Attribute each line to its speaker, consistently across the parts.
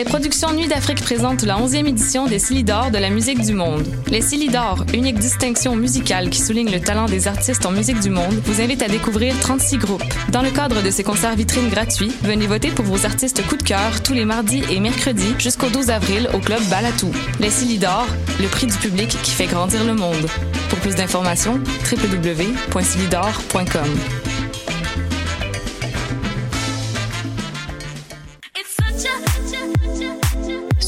Speaker 1: Les productions Nuit d'Afrique présentent la 11e édition des Silidor de la musique du monde. Les Silidor, unique distinction musicale qui souligne le talent des artistes en musique du monde, vous invite à découvrir 36 groupes. Dans le cadre de ces concerts vitrines gratuits, venez voter pour vos artistes coup de cœur tous les mardis et mercredis jusqu'au 12 avril au club Balatou. Les Silidor, le prix du public qui fait grandir le monde. Pour plus d'informations, www.silidor.com.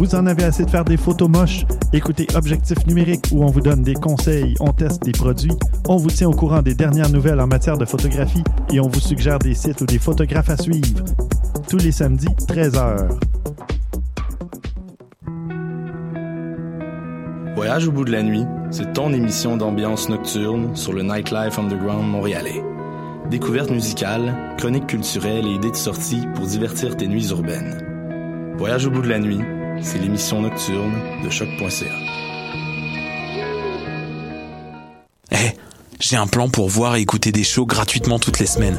Speaker 2: Vous en avez assez de faire des photos moches? Écoutez Objectif numérique où on vous donne des conseils, on teste des produits, on vous tient au courant des dernières nouvelles en matière de photographie et on vous suggère des sites ou des photographes à suivre. Tous les samedis, 13h.
Speaker 3: Voyage au bout de la nuit, c'est ton émission d'ambiance nocturne sur le Nightlife Underground montréalais. Découvertes musicales, chroniques culturelles et idées de sortie pour divertir tes nuits urbaines. Voyage au bout de la nuit, c'est l'émission nocturne de choc.ca.
Speaker 4: Eh, j'ai un plan pour voir et écouter des shows gratuitement toutes les semaines.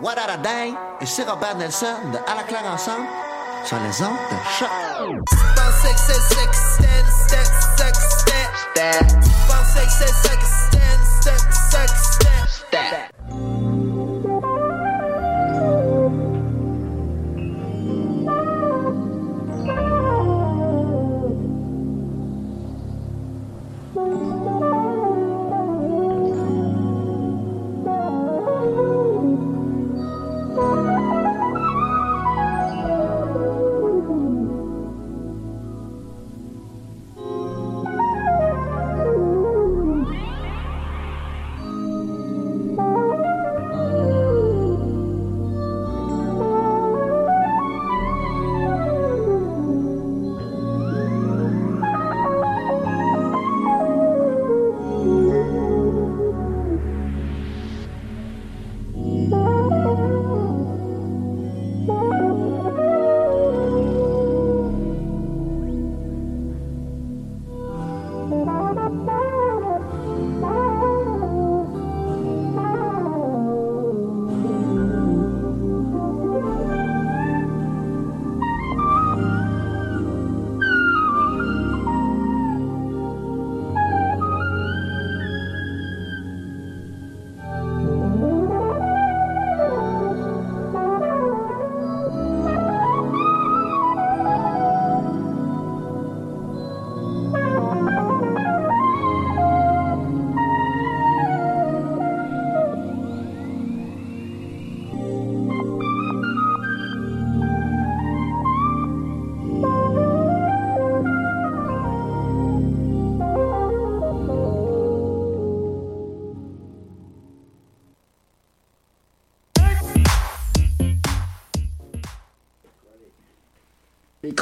Speaker 5: What a day? Et c'est Robert Nelson de À la claire ensemble sur les ondes de choc.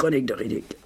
Speaker 6: Chroniques de Riddick.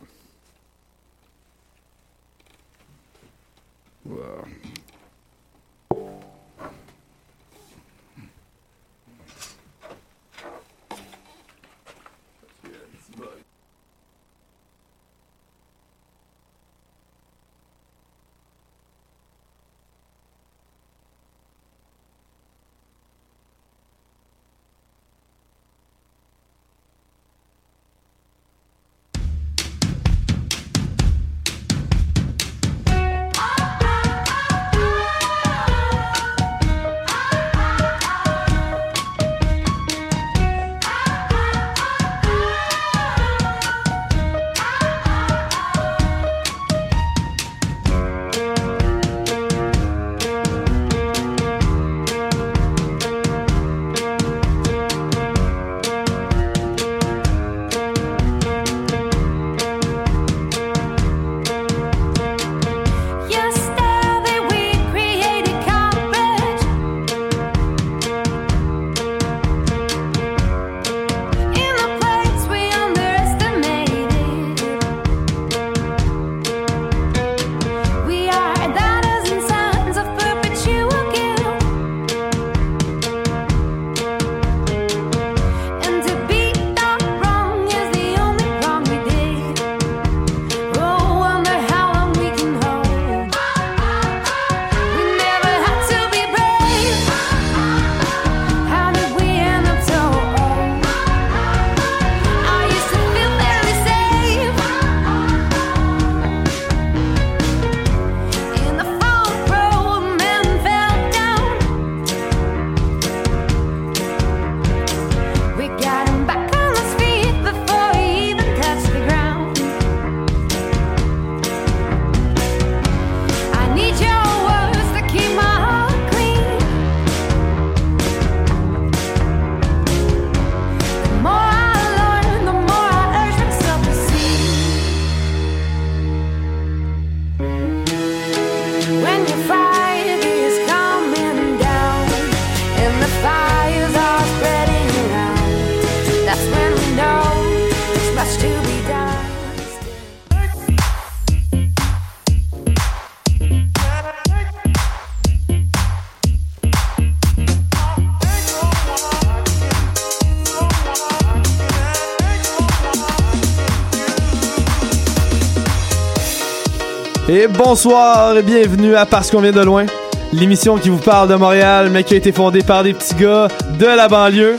Speaker 7: Bonsoir et bienvenue à Parce qu'on vient de loin, l'émission qui vous parle de Montréal mais qui a été fondée par des petits gars de la banlieue.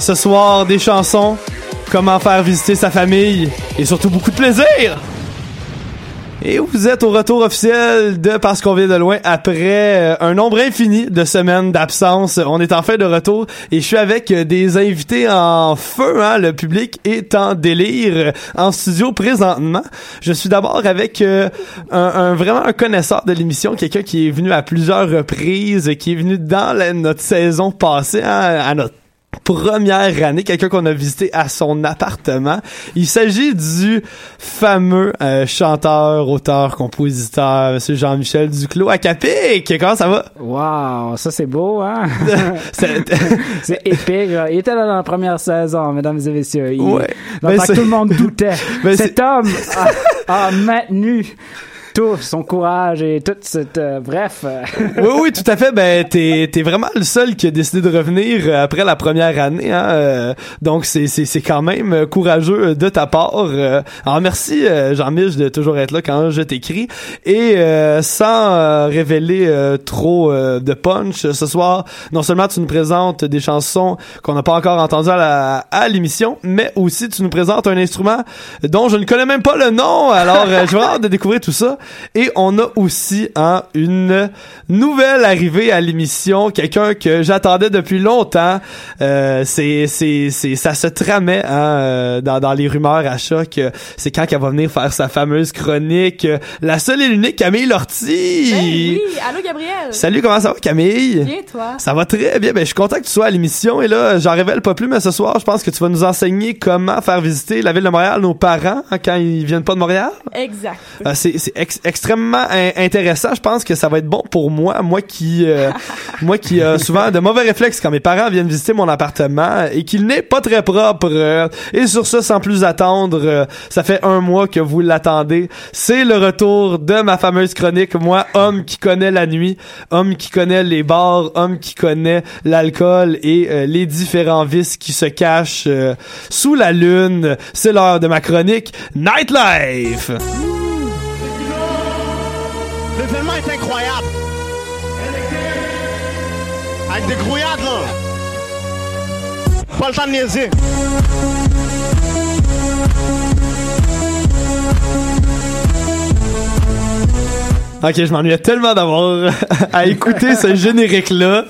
Speaker 7: Ce soir, des chansons, comment faire visiter sa famille et surtout beaucoup de plaisir. Et vous êtes au retour officiel de Parce qu'on vient de loin après euh, un nombre infini de semaines d'absence. On est enfin de retour et je suis avec euh, des invités en feu. Hein. Le public est en délire euh, en studio présentement. Je suis d'abord avec un, un, vraiment un connaisseur de l'émission, quelqu'un qui est venu à plusieurs reprises, qui est venu dans notre saison passée, hein, à notre première année, quelqu'un qu'on a visité à son appartement. Il s'agit du fameux euh, chanteur, auteur, compositeur, monsieur Jean-Michel Duclos à Capic. Comment ça va?
Speaker 8: Wow, ça c'est beau, hein? c'est épique. Il était là dans la première saison, mesdames et messieurs. Il, ouais. Ben, tout le monde doutait. Ben, Cet homme a, a maintenu tout son courage et toute cette euh, bref. Euh.
Speaker 7: oui oui tout à fait ben t'es t'es vraiment le seul qui a décidé de revenir euh, après la première année hein donc c'est c'est c'est quand même courageux de ta part alors merci Jean-Mich de toujours être là quand je t'écris et sans révéler trop de punch ce soir non seulement tu nous présentes des chansons qu'on n'a pas encore entendues à à l'émission mais aussi tu nous présentes un instrument dont je ne connais même pas le nom alors je vais hâte de découvrir tout ça et on a aussi hein, une nouvelle arrivée à l'émission, quelqu'un que j'attendais depuis longtemps. Euh, c'est, c'est, c'est, ça se tramait hein, euh, dans, dans les rumeurs à choc. C'est quand qu'elle va venir faire sa fameuse chronique. La seule et l'unique Camille Lortie.
Speaker 9: Ben oui, allô Gabriel.
Speaker 7: Salut, comment ça va Camille?
Speaker 9: Bien, toi?
Speaker 7: Ça va très bien. Ben, je suis content que tu sois à l'émission et là, j'en révèle pas plus, mais ce soir, je pense que tu vas nous enseigner comment faire visiter la ville de Montréal nos parents hein, quand ils viennent pas de Montréal.
Speaker 9: Exact.
Speaker 7: Euh, c'est, c'est extrêmement intéressant. Je pense que ça va être bon pour moi, moi qui, euh, moi qui a souvent de mauvais réflexes quand mes parents viennent visiter mon appartement et qu'il n'est pas très propre. et sur ça, sans plus attendre, euh, ça fait un mois que vous l'attendez. C'est le retour de ma fameuse chronique. Moi, homme qui connaît la nuit, homme qui connaît les bars, homme qui connaît l'alcool et euh, les différents vices qui se cachent sous la lune. C'est l'heure de ma chronique Nightlife.
Speaker 10: Avec des grouillades, là. Pas le temps de niaiser.
Speaker 7: Ok, je m'ennuyais tellement d'avoir à écouter ce générique-là.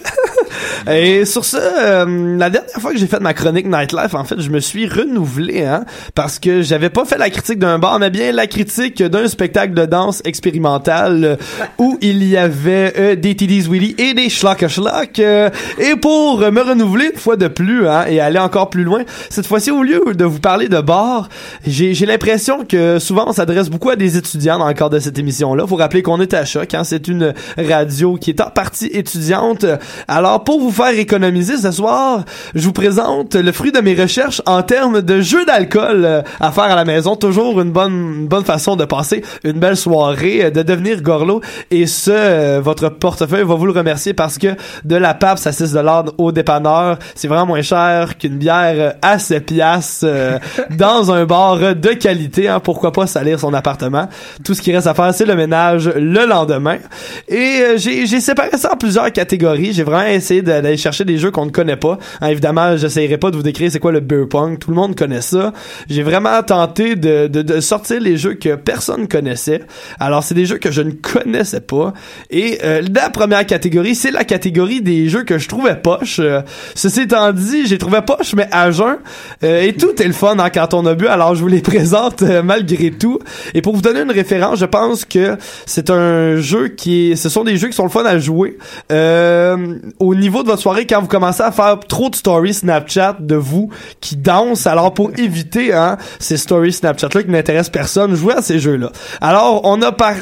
Speaker 7: Et sur ça, euh, la dernière fois que j'ai fait ma chronique Nightlife, en fait, je me suis renouvelé, hein, parce que j'avais pas fait la critique d'un bar, mais bien la critique d'un spectacle de danse expérimental euh, où il y avait euh, des TD's Willy et des Schlock Schlock. et pour me renouveler une fois de plus, hein, et aller encore plus loin, cette fois-ci, au lieu de vous parler de bar, j'ai l'impression que souvent on s'adresse beaucoup à des étudiants dans le cadre de cette émission-là. Faut rappeler qu'on est à choc, hein, c'est une radio qui est en partie étudiante. Alors pour vous faire économiser ce soir, je vous présente le fruit de mes recherches en termes de jeux d'alcool euh, à faire à la maison. Toujours une bonne, bonne façon de passer une belle soirée, euh, de devenir gorlot. Et ce, euh, votre portefeuille va vous le remercier parce que de la pape à 6 dollars au dépanneur, c'est vraiment moins cher qu'une bière à 7 piastres dans un bar de qualité. Hein, pourquoi pas salir son appartement? Tout ce qui reste à faire, c'est le ménage le lendemain. Et j'ai séparé ça en plusieurs catégories. J'ai vraiment essayé de d'aller chercher des jeux qu'on ne connaît pas. Hein, évidemment, j'essayerai pas de vous décrire c'est quoi le beer pong. Tout le monde connaît ça. J'ai vraiment tenté de, de, de, sortir les jeux que personne connaissait. Alors, c'est des jeux que je ne connaissais pas. Et euh, la première catégorie, c'est la catégorie des jeux que je trouvais poche. Euh, ceci étant dit, j'ai trouvé poche, mais à jeun. Euh, et tout est le fun hein, quand on a bu. Alors, je vous les présente euh, malgré tout. Et pour vous donner une référence, je pense que c'est un jeu qui. Ce sont des jeux qui sont le fun à jouer. au niveau de soirée quand vous commencez à faire trop de stories Snapchat de vous qui dansent. Alors pour éviter hein, ces stories Snapchat là qui n'intéressent personne, jouez à ces jeux-là. Alors on a par,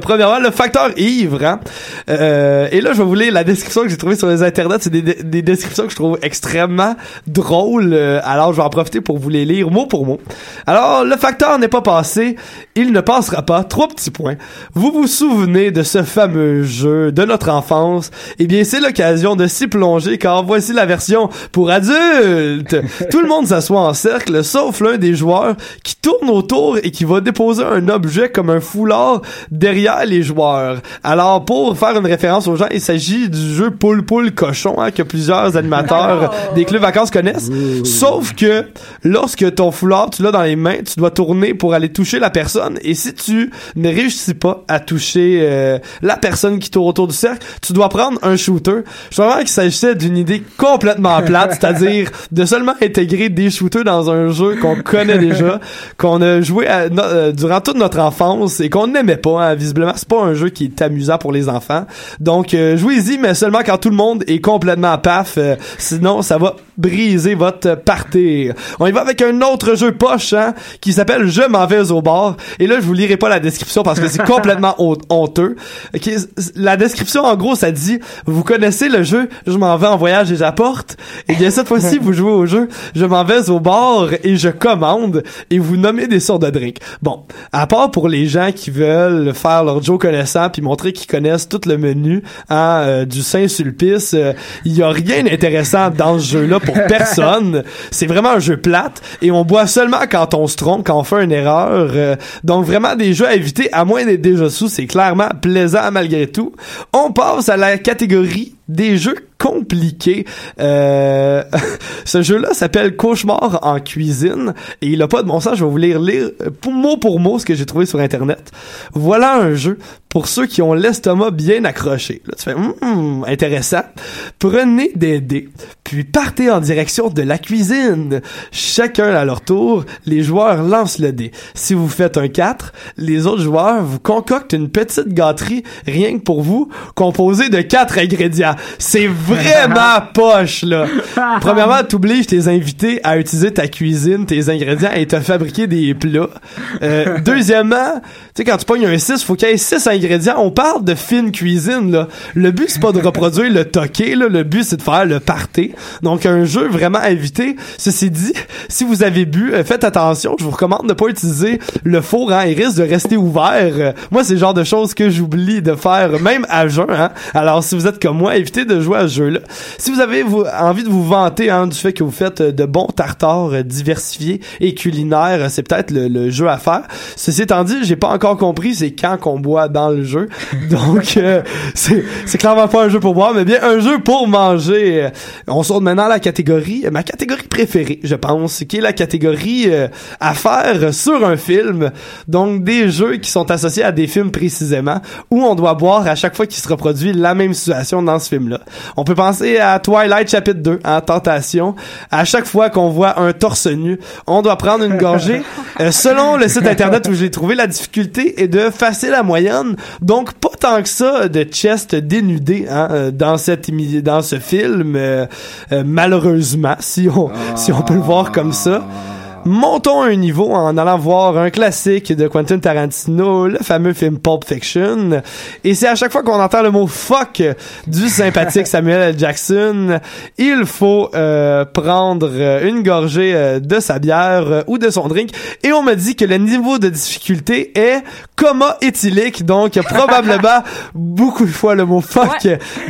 Speaker 7: premièrement le facteur ivre. Hein. Euh, et là je vais vous lire la description que j'ai trouvée sur les internets. C'est des, des, descriptions que je trouve extrêmement drôles. Euh, alors je vais en profiter pour vous les lire mot pour mot. Alors le facteur n'est pas passé, il ne passera pas. Trois petits points. Vous vous souvenez de ce fameux jeu de notre enfance? Eh bien c'est l'occasion de plongés car voici la version pour adultes. Tout le monde s'assoit en cercle, sauf l'un des joueurs qui tourne autour et qui va déposer un objet comme un foulard derrière les joueurs. Alors, pour faire une référence aux gens, il s'agit du jeu Poule Poule Cochon hein, que plusieurs animateurs des clubs vacances connaissent. Sauf que lorsque ton foulard, tu l'as dans les mains, tu dois tourner pour aller toucher la personne. Et si tu ne réussis pas à toucher euh, la personne qui tourne autour du cercle, tu dois prendre un shooter. Je qu'il s'agissait d'une idée complètement plate, c'est-à-dire de seulement intégrer des shooters dans un jeu qu'on connaît déjà, qu'on a joué euh, durant toute notre enfance et qu'on n'aimait pas. Hein. Visiblement, c'est pas un jeu qui est amusant pour les enfants. Donc, euh, jouez-y, mais seulement quand tout le monde est complètement paf. sinon, ça va briser votre partir. On y va avec un autre jeu poche, hein, qui s'appelle Je m'en vais au bar. Et là, je vous lirai pas la description parce que c'est complètement honteux. La description, en gros, ça dit, vous connaissez le jeu, je m'en vais en voyage et j'apporte. Et bien, cette fois-ci, vous jouez au jeu, je m'en vais au bar et je commande et vous nommez des sortes de drinks. Bon, à part pour les gens qui veulent faire leur Joe connaissant puis montrer qu'ils connaissent tout le menu hein, euh, du Saint-Sulpice, euh, il y a rien d'intéressant dans ce jeu-là pour personne. C'est vraiment un jeu plate et on boit seulement quand on se trompe, quand on fait une erreur. Euh, donc vraiment des jeux à éviter, à moins d'être déjà sous, c'est clairement plaisant malgré tout. On passe à la catégorie des jeux compliqués. Euh, ce jeu-là s'appelle Cauchemar en cuisine et il a pas de bon sens. Je vais vous lire, lire mot pour mot ce que j'ai trouvé sur internet. Voilà un jeu pour ceux qui ont l'estomac bien accroché. Là, tu fais hum, intéressant. Prenez des dés, puis partez en direction de la cuisine. Chacun à leur tour, les joueurs lancent le dé. Si vous faites un 4, les autres joueurs vous concoctent une petite gâterie rien que pour vous, composée de quatre ingrédients. C'est vraiment poche, là. Premièrement, t'obliges tes invités à utiliser ta cuisine, tes ingrédients et te fabriquer des plats. Euh, deuxièmement, tu sais, quand tu pognes un 6, faut qu'il y ait 6 ingrédients. On parle de fine cuisine, là. Le but, c'est pas de reproduire le toqué, là. Le but, c'est de faire le party. Donc, un jeu vraiment éviter. Ceci dit, si vous avez bu, euh, faites attention. Je vous recommande de pas utiliser le four, hein. Il risque de rester ouvert. Euh, moi, c'est le genre de choses que j'oublie de faire, même à jeun, hein. Alors, si vous êtes comme moi, évitez de jouer à ce jeu-là. Si vous avez envie de vous vanter hein, du fait que vous faites euh, de bons tartares euh, diversifiés et culinaires, euh, c'est peut-être le, jeu à faire. Ceci étant dit, j'ai pas encore compris c'est quand qu'on boit dans le jeu. Donc c'est c'est clairement pas un jeu pour boire, mais bien un jeu pour manger. On sort maintenant la catégorie, ma catégorie préférée, je pense, qui est la catégorie à faire sur un film. Donc des jeux qui sont associés à des films précisément, où on doit boire à chaque fois qu'il se reproduit la même situation dans ce film là On peut penser à Twilight chapitre 2, en Tentation. À chaque fois qu'on voit un torse nu, on doit prendre une gorgée. Euh, selon le site internet où j'ai trouvé, la difficulté est de facile à moyenne. Donc pas tant que ça de chest dénudé hein, euh, dans cette dans ce film euh, malheureusement si on si on peut le voir comme ça montons un niveau en allant voir un classique de Quentin Tarantino, le fameux film Pulp Fiction. Et c'est à chaque fois qu'on entend le mot fuck du sympathique Samuel L. Jackson, il faut euh, prendre une gorgée euh, de sa bière euh, ou de son drink. Et on me dit que le niveau de difficulté est coma éthylique, donc probablement beaucoup de fois le mot fuck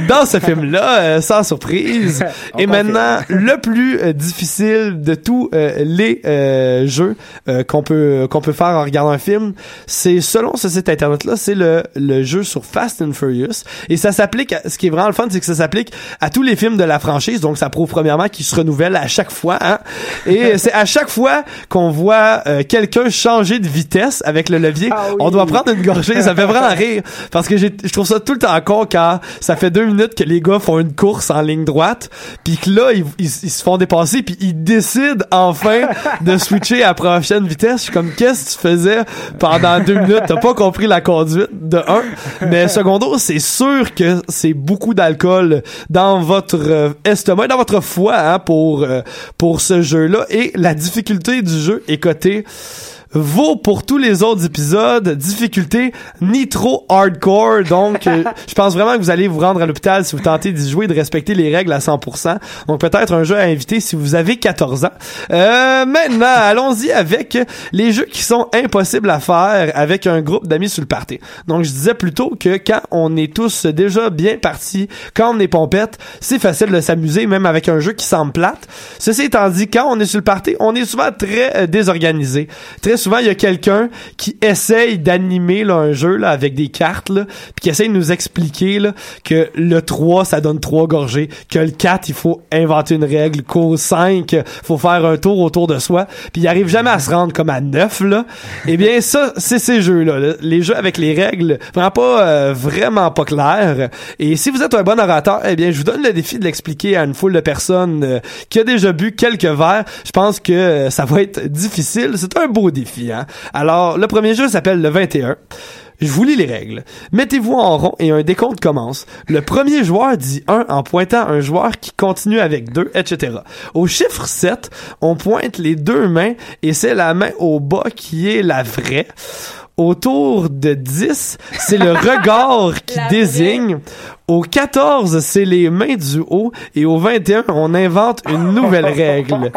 Speaker 7: dans ce film-là, sans surprise. Et maintenant, le plus difficile de tous les euh, jeu euh, qu'on peut qu'on peut faire en regardant un film, c'est selon ce site internet là, c'est le le jeu sur Fast and Furious. Et ça s'applique ce qui est vraiment le fun, c'est que ça s'applique à tous les films de la franchise, donc ça prouve premièrement qu'ils se renouvellent à chaque fois hein? et c'est à chaque fois qu'on voit euh, quelqu'un changer de vitesse avec le levier, ah on doit prendre une gorgée, ça fait vraiment rire. Parce que je trouve ça tout le temps con quand ça fait deux minutes que les gars font une course en ligne droite, puis que là ils, ils se font dépasser puis ils décident enfin de switcher à prochaine vitesse. Je suis comme, qu'est-ce que tu faisais pendant deux minutes? T'as pas compris la conduite, de un. Mais secondo, c'est sûr que c'est beaucoup d'alcool dans votre euh, estomac, dans votre foie, hein, pour, euh, pour ce jeu-là. Et la difficulté du jeu est cotée vaut pour tous les autres épisodes. Difficulté nitro hardcore. Donc, euh, je pense vraiment que vous allez vous rendre à l'hôpital si vous tentez d'y jouer et de respecter les règles à 100%. Donc, peut-être un jeu à inviter si vous avez 14 ans. Euh, maintenant, allons-y avec les jeux qui sont impossibles à faire avec un groupe d'amis sur le party. Donc, je disais plutôt que quand on est tous déjà bien partis, quand on est pompette, c'est facile de s'amuser, même avec un jeu qui semble plate. Ceci étant dit, quand on est sur le party, on est souvent très euh, désorganisé. Très souvent, il y a quelqu'un qui essaye d'animer un jeu là, avec des cartes, là, puis qui essaye de nous expliquer là, que le 3, ça donne 3 gorgées, que le 4, il faut inventer une règle, qu'au 5, faut faire un tour autour de soi, puis il arrive jamais à se rendre comme à 9, là. Eh bien, ça, c'est ces jeux-là. Les jeux avec les règles vraiment pas, euh, vraiment pas claires. Et si vous êtes un bon orateur, eh bien, je vous donne le défi de l'expliquer à une foule de personnes euh, qui a déjà bu quelques verres. Je pense que euh, ça va être difficile. C'est un beau défi, hein. Alors, le premier jeu s'appelle le 21. Je vous lis les règles. Mettez-vous en rond et un décompte commence. Le premier joueur dit 1 en pointant un joueur qui continue avec 2, etc. Au chiffre 7, on pointe les deux mains et c'est la main au bas qui est la vraie. Autour de 10, c'est le regard qui désigne. Au 14, c'est les mains du haut. Et au 21, on invente une nouvelle règle.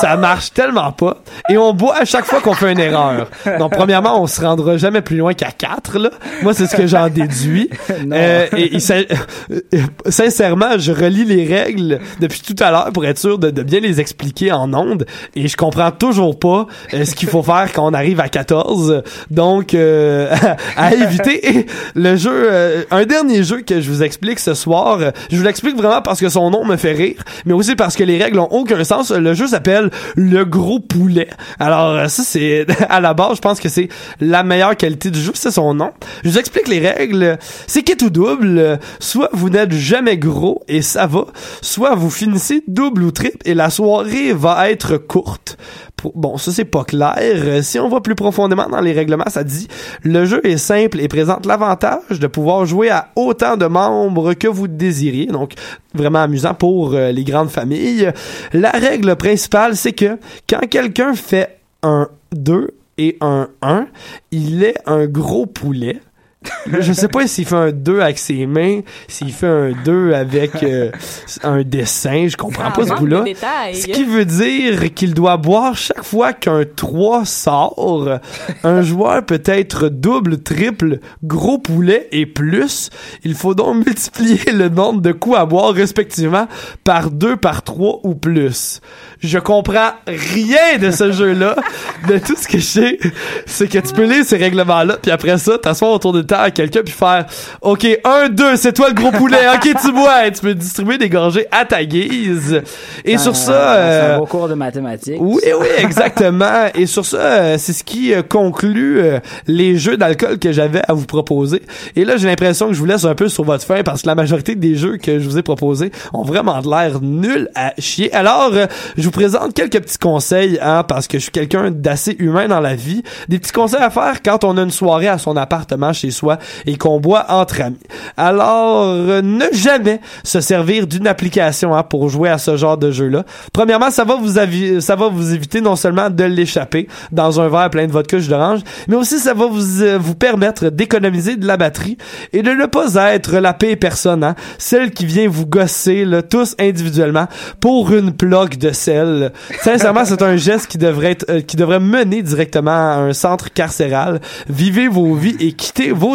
Speaker 7: Ça marche tellement pas. Et on boit à chaque fois qu'on fait une erreur. Donc, premièrement, on se rendra jamais plus loin qu'à 4, là. Moi, c'est ce que j'en déduis. Euh, et, euh, sincèrement, je relis les règles depuis tout à l'heure pour être sûr de, bien les expliquer en ondes. Et je comprends toujours pas euh, ce qu'il faut faire quand on arrive à 14. Donc, à éviter. Et le jeu, un dernier jeu que je vous explique ce soir. Je vous l'explique vraiment parce que son nom me fait rire, mais aussi parce que les règles ont aucun sens. Le jeu s'appelle Le Gros Poulet. Alors ça c'est à la base, je pense que c'est la meilleure qualité du jeu, c'est son nom. Je vous explique les règles. C'est qui tout double. Soit vous n'êtes jamais gros et ça va, soit vous finissez double ou triple et la soirée va être courte bon, ça c'est pas clair. Euh, si on va plus profondément dans les règlements, ça dit le jeu est simple et présente l'avantage de pouvoir jouer à autant de membres que vous désiriez. Donc vraiment amusant pour euh, les grandes familles. La règle principale, c'est que quand quelqu'un fait un 2 et un 1, il est un gros poulet je sais pas s'il fait un 2 avec ses mains, s'il fait un 2 avec euh, un dessin, je comprends pas ce bout-là. Ce qui veut dire qu'il doit boire chaque fois qu'un 3 sort. Un joueur peut être double, triple, gros poulet et plus. Il faut donc multiplier le nombre de coups à boire respectivement par 2, par 3 ou plus. Je comprends rien de ce jeu-là. De tout ce que je sais, c'est que tu peux lire ces règlements-là, puis après ça, t'asseoir autour de à quelqu'un puis faire OK, un, deux, c'est toi le gros poulet. OK, tu bois. tu peux distribuer des gorgées à ta guise. Et sur ça...
Speaker 8: Euh, un beau cours de mathématiques.
Speaker 7: Oui, oui, exactement. Et sur ça, euh, c'est ce qui euh, conclut euh, les jeux d'alcool que j'avais à vous proposer. Et là, j'ai l'impression que je vous laisse un peu sur votre fin parce que la majorité des jeux que je vous ai proposés ont vraiment de l'air nul à chier. Alors, je vous présente quelques petits conseils, hein, parce que je suis quelqu'un d'assez humain dans la vie. Des petits conseils à faire quand on a une soirée à son appartement chez soi et qu'on boit entre amis. Alors, euh, ne jamais se servir d'une application hein, pour jouer à ce genre de jeu-là. Premièrement, ça va vous ça va vous éviter non seulement de l'échapper dans un verre plein de vodka jus d'orange, mais aussi ça va vous euh, vous permettre d'économiser de la batterie et de ne pas être la paix personne, hein, celle qui vient vous gosser là, tous individuellement pour une bloc de sel. Sincèrement, c'est un geste qui devrait être euh, qui devrait mener directement à un centre carcéral. Vivez vos vies et quittez vos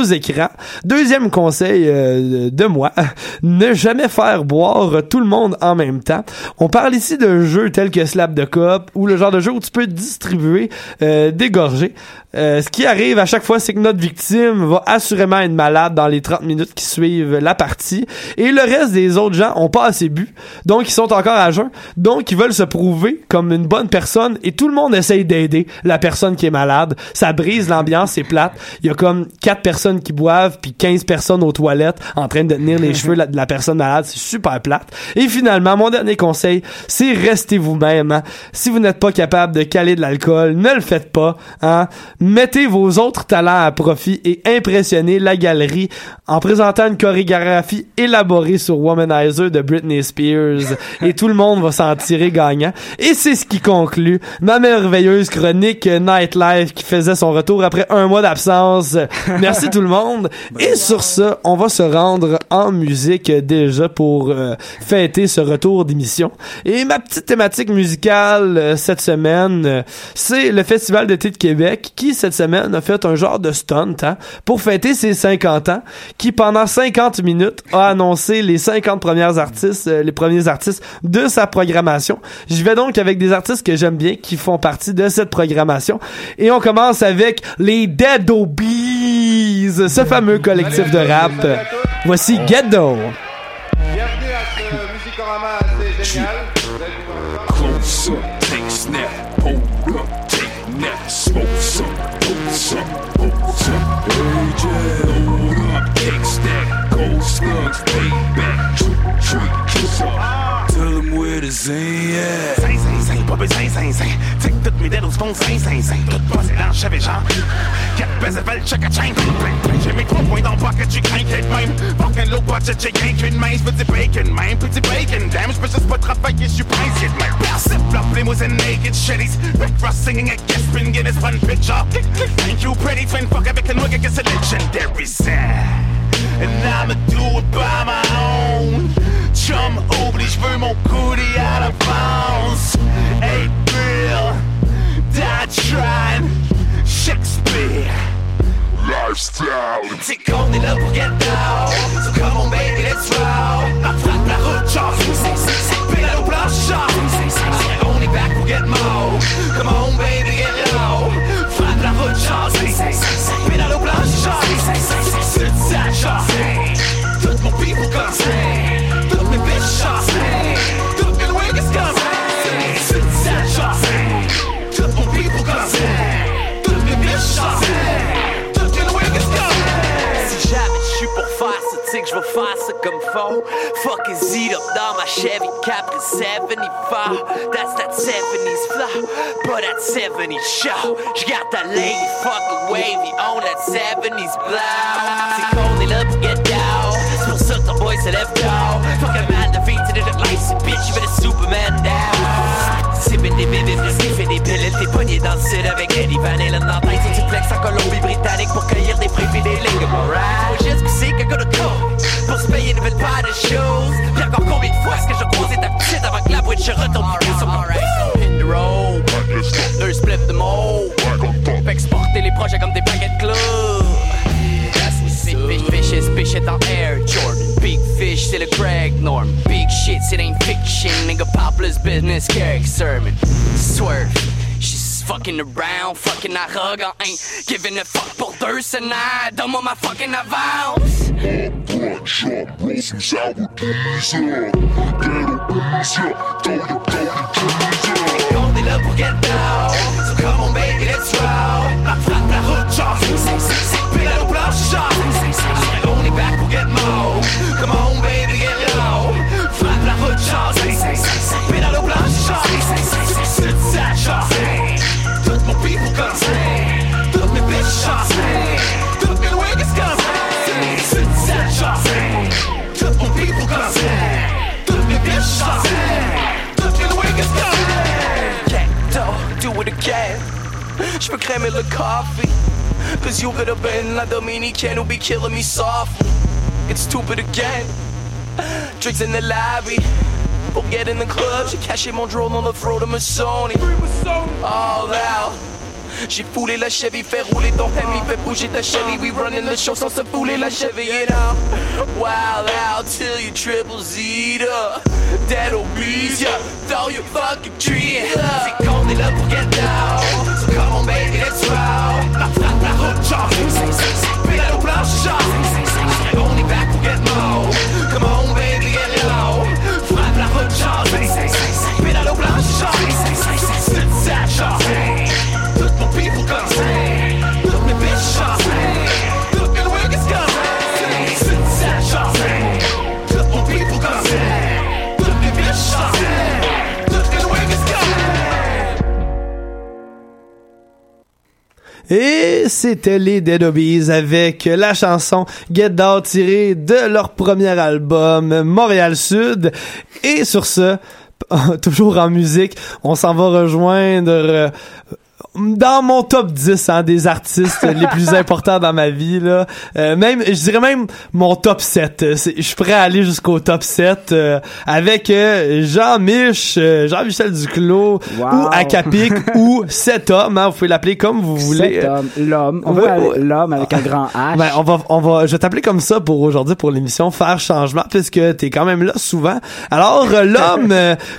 Speaker 7: Deuxième conseil euh, de moi, ne jamais faire boire tout le monde en même temps. On parle ici de jeux tels que Slap de Cop ou le genre de jeu où tu peux distribuer euh, des gorgées. Euh, ce qui arrive à chaque fois, c'est que notre victime va assurément être malade dans les 30 minutes qui suivent la partie. Et le reste des autres gens ont pas assez bu. Donc, ils sont encore à jeun. Donc, ils veulent se prouver comme une bonne personne. Et tout le monde essaye d'aider la personne qui est malade. Ça brise l'ambiance, c'est plate. Il y a comme quatre personnes qui boivent, puis 15 personnes aux toilettes en train de tenir les cheveux de la personne malade. C'est super plate. Et finalement, mon dernier conseil, c'est restez vous-même. Hein. Si vous n'êtes pas capable de caler de l'alcool, ne le faites pas. Hein Mettez vos autres talents à profit et impressionnez la galerie en présentant une chorégraphie élaborée sur Womanizer de Britney Spears et tout le monde va s'en tirer gagnant. Et c'est ce qui conclut ma merveilleuse chronique Nightlife qui faisait son retour après un mois d'absence. Merci tout le monde. Et sur ça, on va se rendre en musique déjà pour euh, fêter ce retour d'émission. Et ma petite thématique musicale euh, cette semaine, euh, c'est le Festival d'été de Québec qui cette semaine a fait un genre de stunt hein, pour fêter ses 50 ans, qui pendant 50 minutes a annoncé les 50 premières artistes, les premiers artistes de sa programmation. Je vais donc avec des artistes que j'aime bien qui font partie de cette programmation. Et on commence avec les Dead Obies, ce fameux collectif de rap. Voici Ghetto.
Speaker 9: Bienvenue à ce musicorama assez génial.
Speaker 11: Slugs, payback, trick, trick, kiss up. Tell them where the zing at.
Speaker 12: Zing, zing, zing, pas besoin, zing, zing. Tic, toutes mes dedos font zing, zing, zing. Tout passé dans cheveux, genre. Quatre bezevels, check a chain, bling, bling. J'ai mes trois points dans le pocket, j'ai craqué de même. Fucking low budget, j'ai rien qu'une main. J'peux bacon, même, petit bacon. Damn, j'peux juste pas travailler, j'suis princier de même. Persip, flop, limousine, naked shitties. Rick Ross singing at Gaspin, Guinness, fun picture. Click, click, thank you, pretty twin, fuck avec wig, it's a legendary sound. And I'ma do it by my own. Chum oblige, veux mon goodie out of bounds. April, die trying, Shakespeare.
Speaker 11: Lifestyle.
Speaker 12: C'est qu'on est là pour get down. So come on baby, let's roll. Ma frappe la route, genre. Pédale au planche, genre. On est back pour get more. Come on baby, get low. Frappe la route, genre. Pédale au planche, genre. C'est ça, genre. Tout mon people comme ça.
Speaker 13: Tu sais que je vais faire ça comme faux. Fucking Z up dans ma Chevy Captain 75. That's that 70s flow, but that 70s show. J'garde ta lady fucking wavy on that 70s blow. C'est qu'on est là pour get down. C'est pour ça que ton boy se lève tôt. Fucking man defeated in life, c'est bitch, you better Superman down. Sipping des bébés, sniffer des pilules, t'es pogné dans le sud avec Eddie Van Halen en tête. Tu flex en Colombie-Britannique pour cueillir des pis des ligaments. Right? Faut juste que c'est que de code pour se payer une nouvelle paire de choses. Puis encore combien de fois est-ce que je croisé ta petite avant que la boîte je retourne right, sur mon right. Hit the road, deux split the mold. Fait exporter les projets comme des paquets de clubs. Big fish is fish it en Air Jordan. Big fish, c'est le Craig Norm. Business, Carrick sermon. Swerve. She's fucking around, fucking I hug, I ain't giving a fuck pour deux scénarios. Donne-moi ma fucking avance.
Speaker 11: Blunt, sharp, roll some sour diesel. Ghetto diesel, throw your, throw your diesel.
Speaker 12: On est là pour get down. So come on baby, let's roll. La frappe la route, genre. Pédale au planche, genre. On est back pour get more.
Speaker 13: Le coffee. Cause you could have been la Dominicaine who be killing me softly. It's stupid again. Drinks in the lobby. Pour get in the club, j'ai caché mon drone on the throat of Sony. All out. J'ai foulé la Chevy, fait rouler ton Hemi, fait bouger ta Chevy. We running the show sans se fouler la Chevy, you know. Wild out till you triple Z. Dead obese, yeah. Throw your fucking tree up.
Speaker 12: C'est qu'on est là pour get down. So come on baby, let's roll. La frappe la route, genre. Pédale au planche. On est back pour get more. Come on baby, get low. Frappe la route, genre. Pédale au.
Speaker 7: Et c'était les Dead Obies avec la chanson Get Down tirée de leur premier album Montréal Sud. Et sur ce, toujours en musique, on s'en va rejoindre euh, dans mon top 10 hein, des artistes les plus importants dans ma vie là. Euh, même je dirais même mon top 7 je suis prêt à aller jusqu'au top 7 euh, avec euh, Jean Mich Jean-Michel Duclos ou Acapic ou cet homme hein, vous pouvez l'appeler comme vous voulez.
Speaker 8: cet homme l'homme. On va l'homme avec un grand H.
Speaker 7: Ben, on va on va je vais t'appeler comme ça pour aujourd'hui pour l'émission faire changement puisque t'es quand même là souvent. Alors l'homme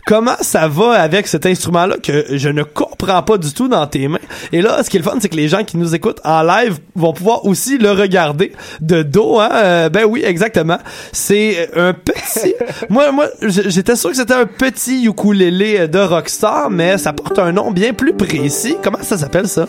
Speaker 7: comment ça va avec cet instrument là que je ne comprends pas du tout dans tes et là, ce qui est le fun, c'est que les gens qui nous écoutent en live vont pouvoir aussi le regarder de dos. Hein? Euh, ben oui, exactement. C'est un petit... moi, moi, j'étais sûr que c'était un petit ukulélé de Rockstar, mais ça porte un nom bien plus précis. Comment ça s'appelle ça?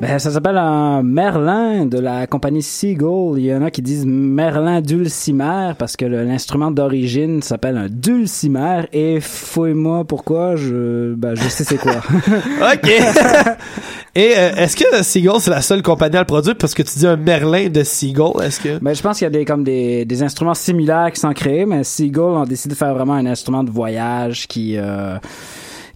Speaker 8: Ben, ça s'appelle un Merlin de la compagnie Seagull. Il y en a qui disent Merlin dulcimer parce que l'instrument d'origine s'appelle un dulcimer et fouille-moi pourquoi, je, ben, je sais c'est quoi.
Speaker 7: OK. et euh, est-ce que Seagull c'est la seule compagnie à le produire? Parce que tu dis un Merlin de Seagull, est-ce que?
Speaker 8: Ben je pense qu'il y a des comme des, des instruments similaires qui sont créés mais Seagull ont décidé de faire vraiment un instrument de voyage qui euh,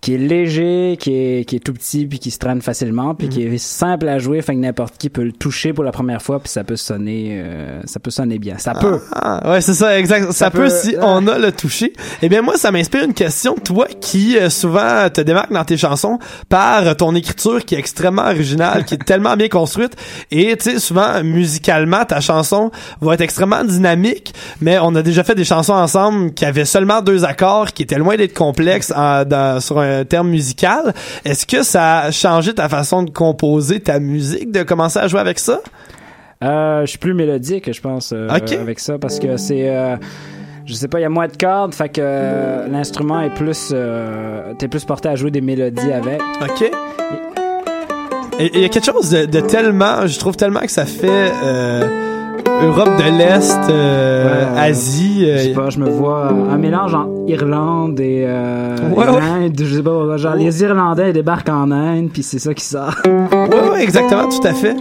Speaker 8: qui est léger, qui est, qui est tout petit, puis qui se traîne facilement, puis qui mhm. est simple à jouer, fait que n'importe qui peut le toucher pour la première fois, puis ça peut sonner, euh, ça peut sonner bien. Ça peut.
Speaker 7: Ah, ouais, c'est ça, exact. Ça, peut, si on a le touché. Eh bien, moi, ça m'inspire une question. Toi, qui euh, souvent te démarque dans tes chansons par ton écriture qui est extrêmement originale, qui est tellement bien construite, et tu sais, souvent musicalement, ta chanson va être extrêmement dynamique, mais on a déjà fait des chansons ensemble qui avaient seulement deux accords, qui étaient loin d'être complexes en, dans, sur un terme musical. Est-ce que ça a changé ta façon de composer ta musique, de commencer à jouer avec ça?
Speaker 8: Euh, je suis plus mélodique, je pense, euh, avec ça, parce que c'est... Euh, je sais pas, il y a moins de cordes, fait que euh, l'instrument est plus... t'es plus porté à jouer des mélodies avec.
Speaker 7: OK. Il y a quelque chose de, de, tellement... Je trouve tellement que ça fait Europe de l'Est, euh, Asie.
Speaker 8: Euh, je sais pas, je me vois un mélange en Irlande et, euh, Inde. Je sais pas, genre les Irlandais débarquent en Inde, puis c'est ça qui sort.
Speaker 7: ouais, ouais, exactement, tout à fait.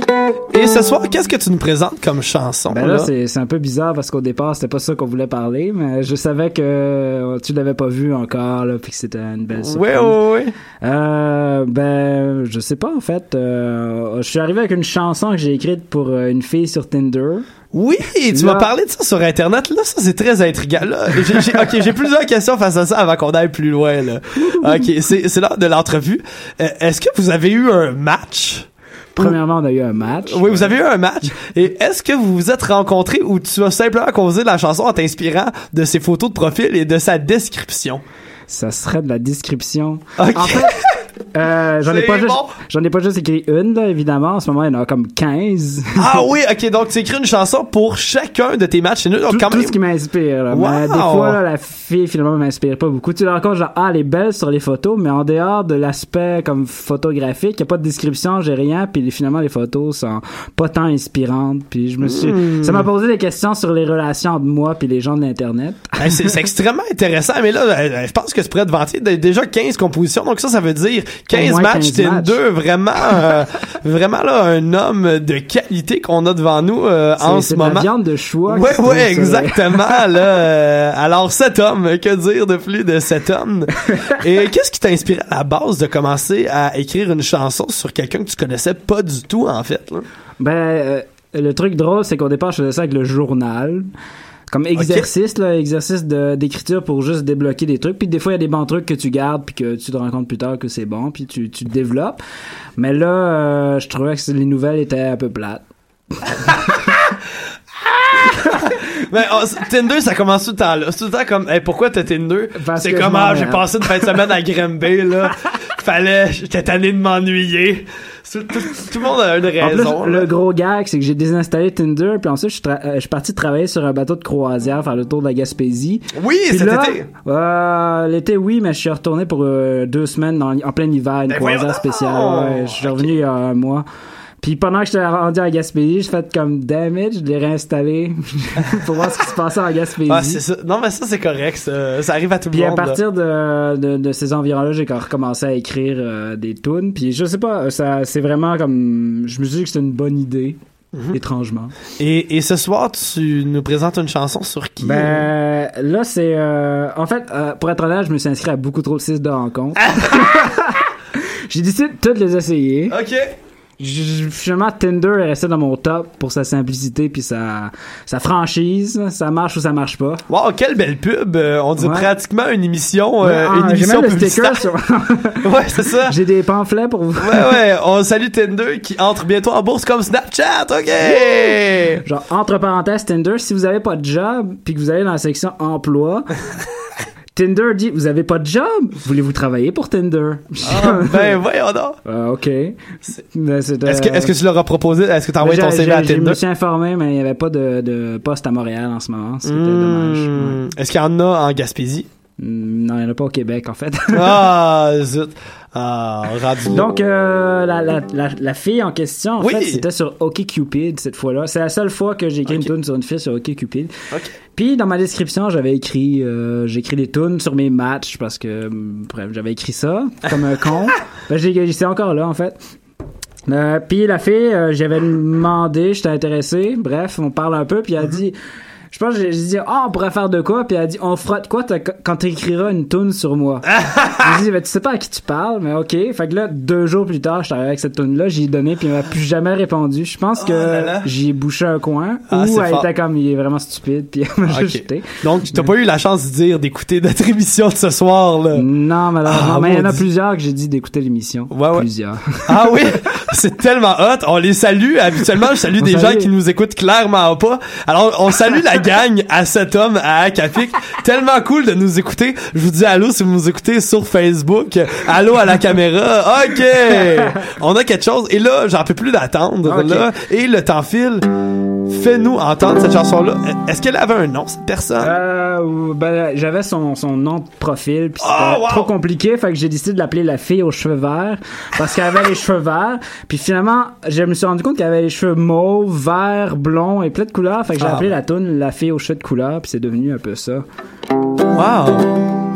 Speaker 7: Et ce soir, qu'est-ce que tu nous présentes comme chanson?
Speaker 8: Ben là, c'est un peu bizarre parce qu'au départ, c'était pas ça qu'on voulait parler, mais je savais que tu l'avais pas vu encore, là, puis que c'était une belle surprise.
Speaker 7: Ouais, ouais, ouais.
Speaker 8: Euh, ben, je sais pas, en fait. je suis arrivé avec une chanson que j'ai écrite pour une fille sur Tinder.
Speaker 7: Oui, tu m'as parlé de ça sur Internet. Là, ça, c'est très intriguant. Là, ok, j'ai plusieurs questions face à ça avant qu'on aille plus loin. Là. Ok, c'est l'heure de l'entrevue. Euh, est-ce que vous avez eu un match?
Speaker 8: Premièrement, on a eu un match.
Speaker 7: Oui, vous avez eu un match. Et est-ce que vous vous êtes rencontrés ou tu as simplement composé la chanson en t'inspirant de ses photos de profil et de sa description?
Speaker 8: Ça serait de la description. En fait, euh, j'en ai pas juste, j'en ai pas juste écrit une, là, évidemment. En ce moment, il y en a comme 15.
Speaker 7: ah oui, ok, donc tu écris une chanson pour chacun de tes matchs. C'est
Speaker 8: tout, tout ce qui m'inspire, là. Mais des fois, là, la fille, finalement, m'inspire pas beaucoup. Tu la rencontres, genre, ah, elle est belle sur les photos, mais en dehors de l'aspect, comme, photographique, y a pas de description, j'ai rien, puis finalement, les photos sont pas tant inspirantes, puis je me suis, hmm. ça m'a posé des questions sur les relations entre moi puis les gens de l'Internet.
Speaker 7: c'est extrêmement intéressant, mais là, euh, je pense que c'est prêt de vanter déjà 15 compositions, donc ça, ça veut dire 15 matchs, Tinder, vraiment, euh, vraiment là, un homme de qualité qu'on a devant nous euh, en ce moment. C'est
Speaker 8: viande de choix.
Speaker 7: Ouais, ouais, exactement. là, euh, alors cet homme, que dire de plus de cet homme? Et qu'est-ce qui t'a inspiré à la base de commencer à écrire une chanson sur quelqu'un que tu connaissais pas du tout en fait là?
Speaker 8: Ben, le truc drôle, c'est qu'au départ, je faisais ça avec le journal comme exercice là exercice de d'écriture pour juste débloquer des trucs. Puis des fois il y a des bons trucs que tu gardes puis que tu te rends compte plus tard que c'est bon puis tu tu développes. Mais là euh, je trouvais que les nouvelles étaient un peu plates
Speaker 7: mais oh, Tinder ça commence tout le temps là c'est tout le temps comme hey, pourquoi t'as Tinder? C'est comme ah, j'ai passé une fin de semaine à Grimby là fallait j'étais tanné de m'ennuyer tout, le monde a une raison.
Speaker 8: le gros gag, c'est que j'ai désinstallé Tinder, puis ensuite, je, euh, je suis parti travailler sur un bateau de croisière, faire le tour de la Gaspésie.
Speaker 7: Oui, cet été!
Speaker 8: Euh, L'été, oui, mais je suis retourné pour euh, deux semaines en plein hiver, une ben croisière spéciale. je suis revenu il y a un mois. Puis pendant que j'étais rendu à Gaspésie, j'ai fait comme damage, je l'ai réinstallé pour voir ce qui se passait en Gaspésie.
Speaker 7: Ah, c'est ça. Non, mais ça, c'est correct. Ça, ça arrive à tout le
Speaker 8: Puis
Speaker 7: monde.
Speaker 8: à partir de, de, de ces environs-là, j'ai recommencé à écrire euh, des tunes. Puis je sais pas, ça c'est vraiment comme... Je me suis dit que c'était une bonne idée.
Speaker 7: Mhm.
Speaker 8: Étrangement.
Speaker 7: Et, et ce soir, tu nous présentes une chanson sur qui?
Speaker 8: Ben, là, c'est... euh, en fait, euh, pour être honnête, je me suis inscrit à beaucoup trop de sites de rencontres. J'ai décidé de toutes les essayer.
Speaker 7: OK.
Speaker 8: Finalement, Tinder est resté dans mon top pour sa simplicité puis sa, sa franchise. Ça marche ou ça marche pas.
Speaker 7: Wow, quelle belle pub! Euh, on
Speaker 8: Ouais.
Speaker 7: pratiquement une émission, euh,
Speaker 8: ah,
Speaker 7: une émission
Speaker 8: même le sticker
Speaker 7: publicitaire.
Speaker 8: sur...
Speaker 7: ouais, c'est ça.
Speaker 8: J'ai des pamphlets pour vous.
Speaker 7: Ouais, ouais, on salue Tinder qui entre bientôt en bourse comme Snapchat, ok!
Speaker 8: Genre, entre parenthèses, Tinder, si vous avez pas de job, puis que vous allez dans la section emploi, Tinder dit, vous avez pas de job? Voulez-vous travailler pour Tinder?
Speaker 7: Ah, ben, voyons donc!
Speaker 8: Ah, ok. C'est,
Speaker 7: Est-ce que,
Speaker 8: euh,
Speaker 7: est-ce que tu leur as proposé, est-ce que t'as
Speaker 8: ben,
Speaker 7: envoyé ton CV à
Speaker 8: j'ai- Je me
Speaker 7: Tinder?
Speaker 8: suis informé, mais il n'y avait pas de, de poste à Montréal en ce moment. C'était dommage.
Speaker 7: Hmm. Est-ce qu'il y en a en Gaspésie?
Speaker 8: Non, il n'y en a pas au Québec, en fait.
Speaker 7: ah, zut. Ah, là.
Speaker 8: Donc, euh, la, la, la, la fille en question, en
Speaker 7: Oui.
Speaker 8: fait, c'était sur OkCupid cette fois-là. C'est la seule fois que j'ai écrit une tune sur une fille sur OkCupid. Puis, dans ma description, j'avais écrit, euh, j'ai écrit des tunes sur mes matchs parce que, hum, bref, j'avais écrit ça comme un con. Ben, c'est encore là, en fait. Euh, puis la fille, euh, j'avais demandé, j'étais intéressé. Bref, on parle un peu, puis elle a dit, je pense, que j'ai j'ai dit, ah, on pourrait faire de quoi? Puis elle a dit, on de quoi quand t'écriras une tune sur moi? j'ai dit, ben, tu sais pas à qui tu parles, mais ok. Fait que là, deux jours plus tard, arrivé avec cette tune là j'y ai donné, puis elle m'a plus jamais répondu. Je pense que
Speaker 7: là là.
Speaker 8: j'y ai bouché un coin,
Speaker 7: Ah,
Speaker 8: ou elle
Speaker 7: fort.
Speaker 8: était comme, il est vraiment stupide, puis elle m'a juste jeté.
Speaker 7: Donc, t'as pas eu la chance de dire d'écouter notre émission de ce soir, là?
Speaker 8: Non, malheureusement.
Speaker 7: Ah,
Speaker 8: mais il y en a plusieurs que j'ai dit d'écouter l'émission.
Speaker 7: Ouais, ouais.
Speaker 8: Plusieurs.
Speaker 7: Ah oui, c'est tellement hot. On les salue. Habituellement, je salue
Speaker 8: On
Speaker 7: des
Speaker 8: salue.
Speaker 7: gens qui nous écoutent clairement pas. Alors, on salue la gang à cet homme à Acapik. Tellement cool de nous écouter. Je vous dis allô si vous nous écoutez sur Facebook. Allô à la caméra. OK. On a quelque chose. Et là, j'en peux plus d'attendre. Là. Et le temps file. Fais-nous entendre cette chanson-là. Est-ce qu'elle avait un nom, cette personne?
Speaker 8: Euh, ben, j'avais son, son nom de profil, puis c'était
Speaker 7: Oh, wow!
Speaker 8: trop compliqué, fait que j'ai décidé de l'appeler la fille aux cheveux verts, parce qu'elle avait les cheveux verts, puis finalement, je me suis rendu compte qu'elle avait les cheveux mauves, verts, blonds et plein de couleurs, fait que j'ai
Speaker 7: Ah.
Speaker 8: appelé la tune la fille aux cheveux de couleur, puis c'est devenu un peu ça.
Speaker 7: Wow.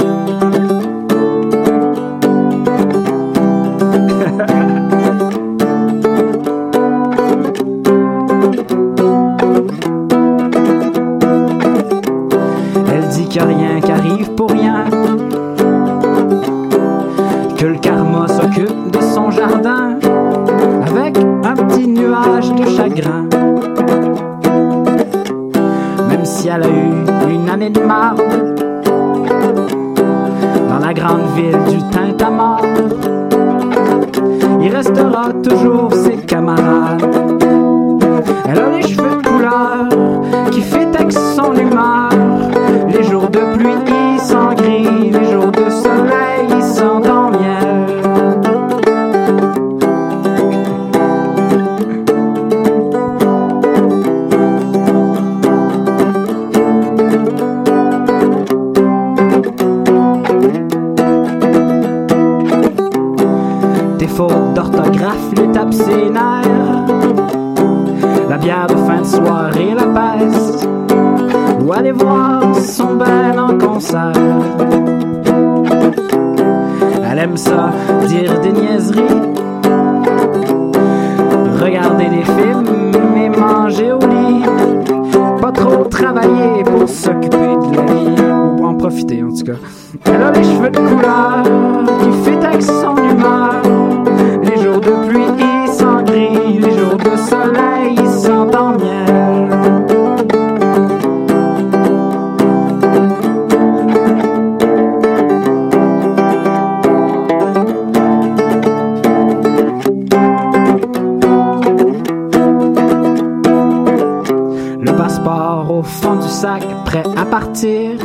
Speaker 8: Passeport au fond du sac, prêt à partir.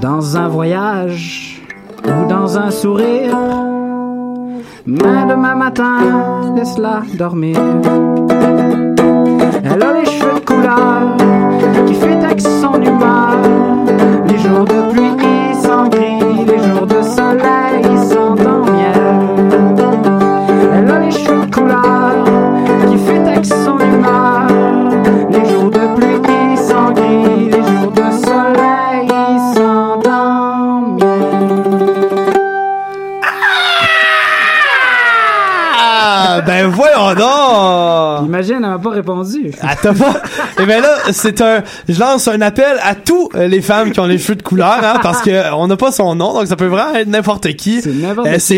Speaker 8: Dans un voyage ou dans un sourire. Mais demain matin, laisse-la dormir. Elle a les cheveux de couleur qui fait avec son humeur. Les jours de pluie,
Speaker 7: donc!
Speaker 8: Imagine, elle m'a pas répondu.
Speaker 7: Ah, t'as pas? Et ben là, c'est un, je lance un appel à tous euh, les femmes qui ont les cheveux de couleur, hein, parce que euh, on n'a pas son nom, donc ça peut vraiment être n'importe qui.
Speaker 8: C'est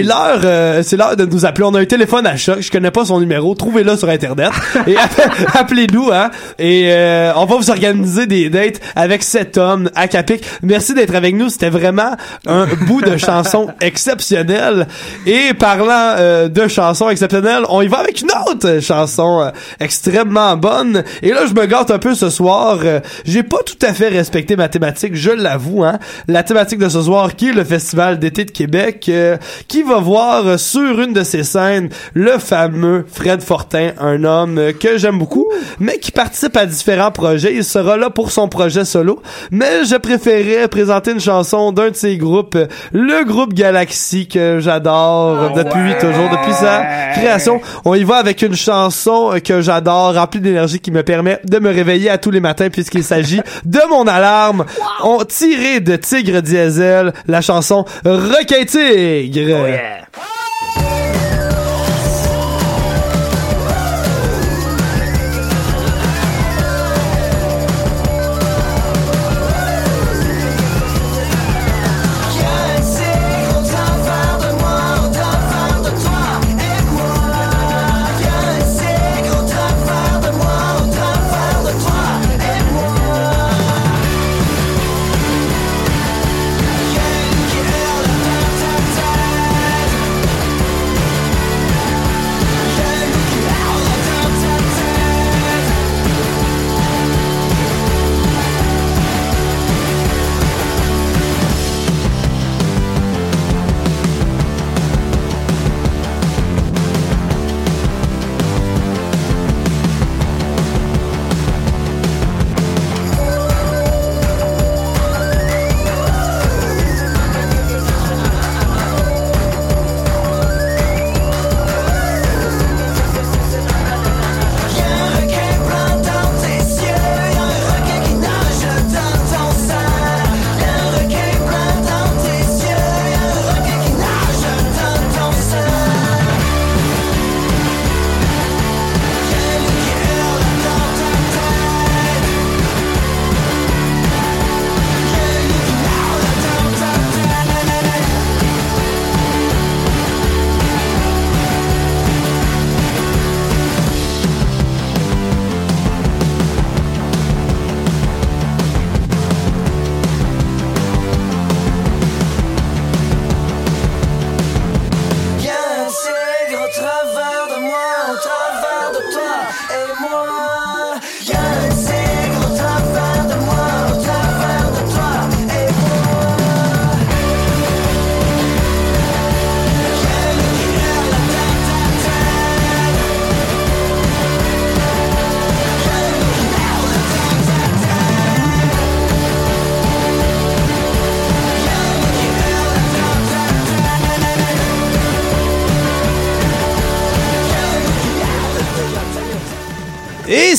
Speaker 7: Euh, l'heure, euh, c'est l'heure de nous appeler. On a un téléphone à choc. Je connais pas son numéro. Trouvez-le sur internet et appe- appelez-nous, hein. Et euh, on va vous organiser des dates avec cet homme à Capic. Merci d'être avec nous. C'était vraiment un bout de chanson exceptionnel. Et parlant euh, de chansons exceptionnelles, on y va avec une autre chanson extrêmement bonne. Et là, je me gâte un peu ce soir. Euh, J'ai pas tout à fait respecté ma thématique, je l'avoue. Hein. La thématique de ce soir, qui est le Festival d'été de Québec, euh, qui va voir sur une de ses scènes le fameux Fred Fortin, un homme que j'aime beaucoup, mais qui participe à différents projets. Il sera là pour son projet solo. Mais je préférais présenter une chanson d'un de ses groupes, le groupe Galaxy, que j'adore depuis toujours, depuis sa création. On y va avec une chanson euh, que j'adore, remplie d'énergie, qui me permet de me réveiller à tous les matins puisqu'il s'agit de mon alarme. On tiré de Tigre Diesel, la chanson Requin Tigre. Et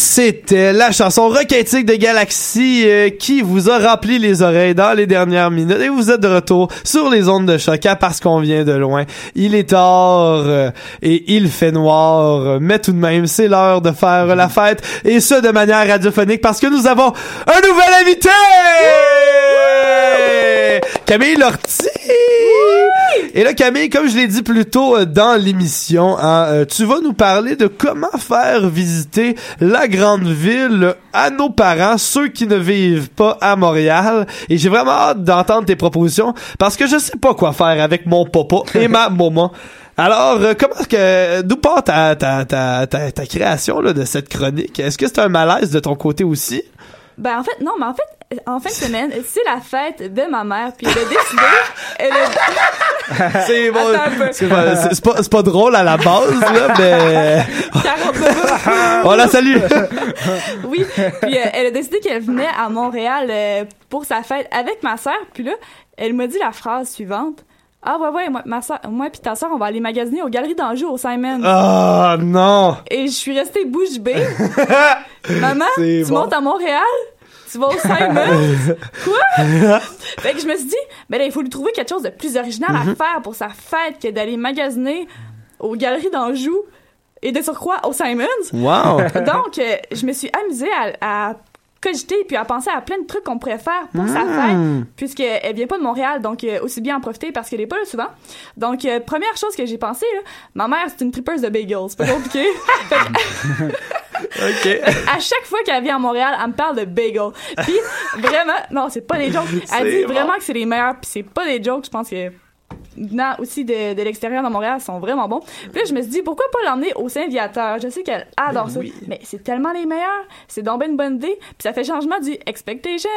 Speaker 7: c'était la chanson roquetique de Galaxy euh, qui vous a rempli les oreilles dans les dernières minutes. Et vous êtes de retour sur les ondes de choc hein, parce qu'on vient de loin. Il est tard euh, et il fait noir, euh, mais tout de même, c'est l'heure de faire la fête. Et ce, de manière radiophonique parce que nous avons un nouvel invité! Camille Lortie! Et là, Camille, comme je l'ai dit plus tôt euh, dans l'émission, hein, euh, tu vas nous parler de comment faire visiter la grande ville à nos parents, ceux qui ne vivent pas à Montréal. Et j'ai vraiment hâte d'entendre tes propositions parce que je sais pas quoi faire avec mon papa et ma maman. Alors, euh, comment que d'où part ta ta ta ta, ta création là, de cette chronique? Est-ce que c'est un malaise de ton côté aussi?
Speaker 14: Ben en fait non, mais en fait en fin de semaine, c'est la fête de ma mère, puis elle a décidé. Elle a...
Speaker 7: C'est bon, c'est pas, c'est- pas, c'est pas drôle à la base là, mais
Speaker 14: 49.
Speaker 7: on la salue.
Speaker 14: oui, puis euh, elle a décidé qu'elle venait à Montréal euh, pour sa fête avec ma sœur, puis là, elle m'a dit la phrase suivante. Ah ouais ouais, moi, ma soeur, moi puis ta sœur, on va aller magasiner aux Galeries d'Anjou au Simon.
Speaker 7: Ah non.
Speaker 14: Et je suis restée bouche bée. Maman,
Speaker 7: C'est
Speaker 14: tu
Speaker 7: bon.
Speaker 14: montes à Montréal? Tu vas au Simon? Quoi? fait que je me suis dit, ben là, il faut lui trouver quelque chose de plus original
Speaker 7: Mhm.
Speaker 14: à faire pour sa fête que d'aller magasiner aux Galeries d'Anjou et de surcroît au Simons.
Speaker 7: Wow!
Speaker 14: Donc, euh, je me suis amusée à, à cogiter puis à penser à plein de trucs qu'on pourrait faire pour sa
Speaker 7: Mm.
Speaker 14: fête puisqu'elle vient pas de Montréal donc euh, aussi bien en profiter parce qu'elle est pas là souvent donc euh, première chose que j'ai pensé là, ma mère c'est une tripeuse de bagels c'est pas compliqué Fait que-
Speaker 7: OK.
Speaker 14: à chaque fois qu'elle vient à Montréal, elle me parle de bagels. Puis vraiment, non, c'est pas des jokes. Elle dit
Speaker 7: bon.
Speaker 14: vraiment que c'est les meilleurs, puis c'est pas des jokes. Je pense que venant aussi de, de l'extérieur de Montréal, sont vraiment bons. Puis là, je me suis dit, pourquoi pas l'emmener au Saint-Viateur? Je sais qu'elle adore
Speaker 7: Ben
Speaker 14: ça.
Speaker 7: oui.
Speaker 14: Mais c'est tellement les meilleurs. C'est donc ben une bonne idée. Puis ça fait changement du Expectation,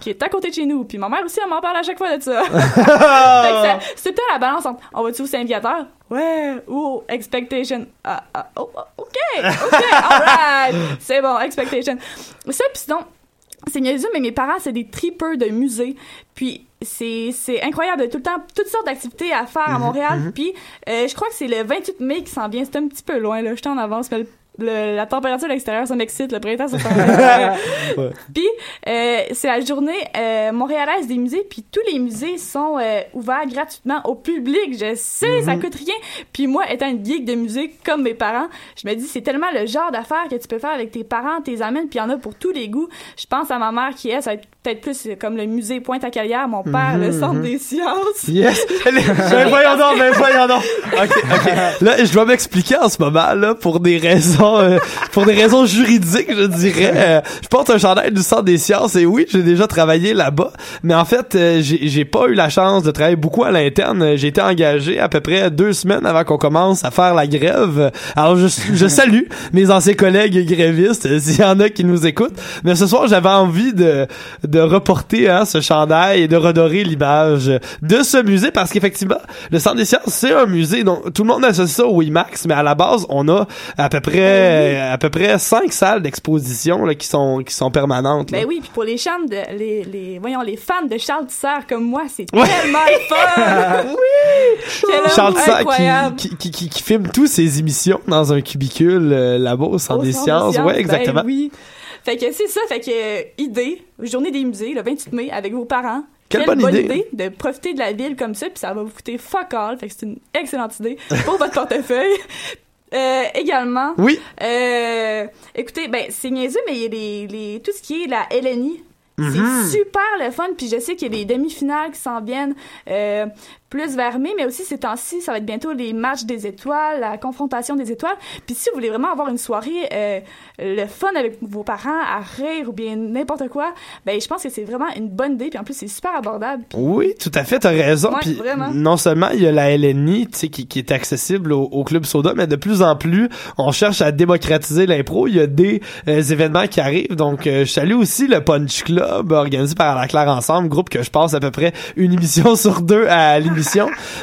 Speaker 14: qui est à côté de chez nous. Puis ma mère aussi, elle m'en parle à chaque fois de ça. C'est peut-être la balance entre, on va-tu au Saint-Viateur? Ouais, ou Expectation. Ah, ah, oh, oh, OK, OK, alright. C'est bon, Expectation. Ça, puis sinon, c'est niaiseux, mais mes parents, c'est des tripeurs de musée. Puis c'est c'est incroyable, tout le temps, toutes sortes d'activités à faire à
Speaker 7: Mhm,
Speaker 14: Montréal. Puis euh, je crois que c'est le 28 mai qui s'en vient. C'est un petit peu loin, là. J'étais en avance, mais le- le- la température à l'extérieur, ça m'excite. Le printemps, ça
Speaker 7: Ouais.
Speaker 14: puis euh, c'est la journée euh, montréalaise des musées, puis tous les musées sont euh, ouverts gratuitement au public. Je sais, ça
Speaker 7: Mhm.
Speaker 14: coûte rien. Puis moi, étant une geek de musique comme mes parents, je me dis c'est tellement le genre d'affaires que tu peux faire avec tes parents, tes amènes, puis il y en a pour tous les goûts. Je pense à ma mère qui est, ça va être peut-être plus euh, comme le musée Pointe-à-Calière, mon père,
Speaker 7: Mhm,
Speaker 14: le centre
Speaker 7: mhm.
Speaker 14: des sciences.
Speaker 7: Yes! ben voyons donc, ben voyons donc! OK, OK. Là, je dois m'expliquer en ce moment, là, pour des raisons, euh, pour des raisons juridiques, je dirais. Euh, je porte un chandail du Centre des sciences et oui, j'ai déjà travaillé là-bas. Mais en fait, euh, j'ai pas eu la chance de travailler beaucoup à l'interne. J'ai été engagé à peu près deux semaines avant qu'on commence à faire la grève. Alors, je, je salue mes anciens collègues grévistes, euh, s'il y en a qui nous écoutent. Mais ce soir, j'avais envie de, de reporter hein, ce chandail et de redorer l'image de ce musée parce qu'effectivement, le Centre des sciences, c'est un musée dont tout le monde associe ça au IMAX, mais à la base, on a à peu près à peu près cinq salles d'exposition là, qui sont qui sont permanentes. là.
Speaker 14: Ben oui, puis pour les chants de les, les voyons les fans de Charles Tissard comme moi, c'est
Speaker 7: Ouais.
Speaker 14: tellement le fun. oui.
Speaker 7: Charles Tissard qui, qui, qui, qui filme tous ses émissions dans un cubicule euh, là-bas au Centre
Speaker 14: Au
Speaker 7: des sciences.
Speaker 14: des
Speaker 7: Ouais,
Speaker 14: ben
Speaker 7: exactement.
Speaker 14: oui. Fait que c'est ça, fait que euh, idée, journée des musées le 28 mai avec vos parents.
Speaker 7: Quelle bonne idée.
Speaker 14: de profiter de la ville comme ça, puis ça va vous coûter fuck all, fait que c'est une excellente idée pour votre portefeuille. Euh, également,
Speaker 7: Oui.
Speaker 14: euh, écoutez, ben c'est niaiseux, mais il y a les, les, tout ce qui est la LNI,
Speaker 7: Mhm.
Speaker 14: c'est super le fun, puis je sais qu'il y a des demi-finales qui s'en viennent euh, plus vers mai, mais aussi ces temps-ci, ça va être bientôt les matchs des étoiles, la confrontation des étoiles. Puis si vous voulez vraiment avoir une soirée, euh, le fun avec vos parents, à rire ou bien n'importe quoi, ben je pense que c'est vraiment une bonne idée, puis en plus c'est super abordable.
Speaker 7: Oui, tout à fait, t'as raison.
Speaker 14: Ouais,
Speaker 7: Puis
Speaker 14: vraiment.
Speaker 7: non seulement il y a la LNI, tu sais, qui, qui est accessible au, au club soda, mais de plus en plus, on cherche à démocratiser l'impro. Il y a des euh, événements qui arrivent. Donc, euh, je salue aussi le Punch Club organisé par La Claire Ensemble, groupe que je passe à peu près une émission sur deux à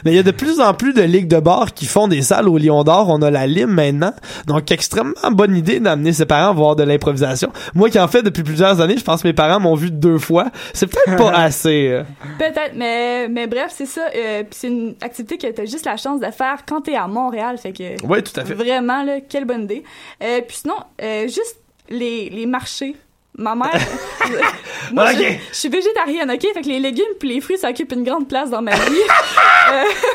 Speaker 7: mais il y a de plus en plus de ligues de bars qui font des salles au Lion d'Or. On a la Lime maintenant. Donc, extrêmement bonne idée d'amener ses parents voir de l'improvisation. Moi qui en fais depuis plusieurs années, je pense que mes parents m'ont vu deux fois. C'est peut-être pas assez. euh.
Speaker 14: Peut-être, mais, mais bref, c'est ça. euh, c'est une activité que t'as juste la chance de faire quand t'es à Montréal. Fait que.
Speaker 7: Ouais, tout à fait.
Speaker 14: Vraiment, là, quelle bonne idée. Euh, puis sinon, euh, juste les, les marchés. Ma mère. moi, je, je suis végétarienne, ok? Fait que les légumes puis les fruits, ça occupe une grande place dans ma vie.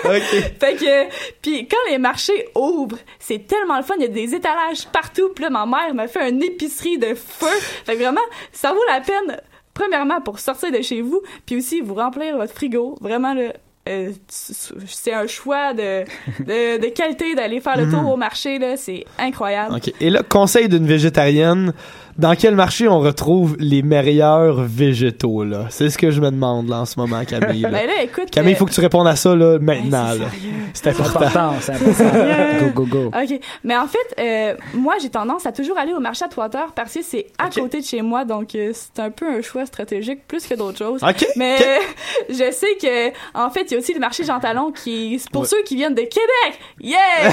Speaker 14: Euh, Fait que, puis quand les marchés ouvrent, c'est tellement le fun. Il y a des étalages partout. Puis là, ma mère m'a fait une épicerie de feu. Fait que vraiment, ça vaut la peine. Premièrement, pour sortir de chez vous, puis aussi vous remplir votre frigo. Vraiment, là, euh, c'est un choix de, de, de qualité d'aller faire le tour
Speaker 7: Mhm.
Speaker 14: au marché. là C'est incroyable.
Speaker 7: OK. Et là, conseil d'une végétarienne, dans quel marché on retrouve les meilleurs végétaux, là? C'est ce que je me demande, là, en ce moment, Camille. là.
Speaker 14: Ben là, écoute,
Speaker 7: Camille, il
Speaker 14: euh,
Speaker 7: faut que tu répondes à ça, là, maintenant, là. C'est important.
Speaker 8: c'est important. Go, go, go.
Speaker 14: OK. Mais en fait, euh, moi, j'ai tendance à toujours aller au marché à Trois-Terres parce que c'est à côté de chez moi. Donc, euh, c'est un peu un choix stratégique plus que d'autres choses.
Speaker 7: OK,
Speaker 14: Mais je sais que, en fait, il y a aussi le marché Jean Talon qui, pour
Speaker 7: Ouais.
Speaker 14: ceux qui viennent de Québec. Yeah!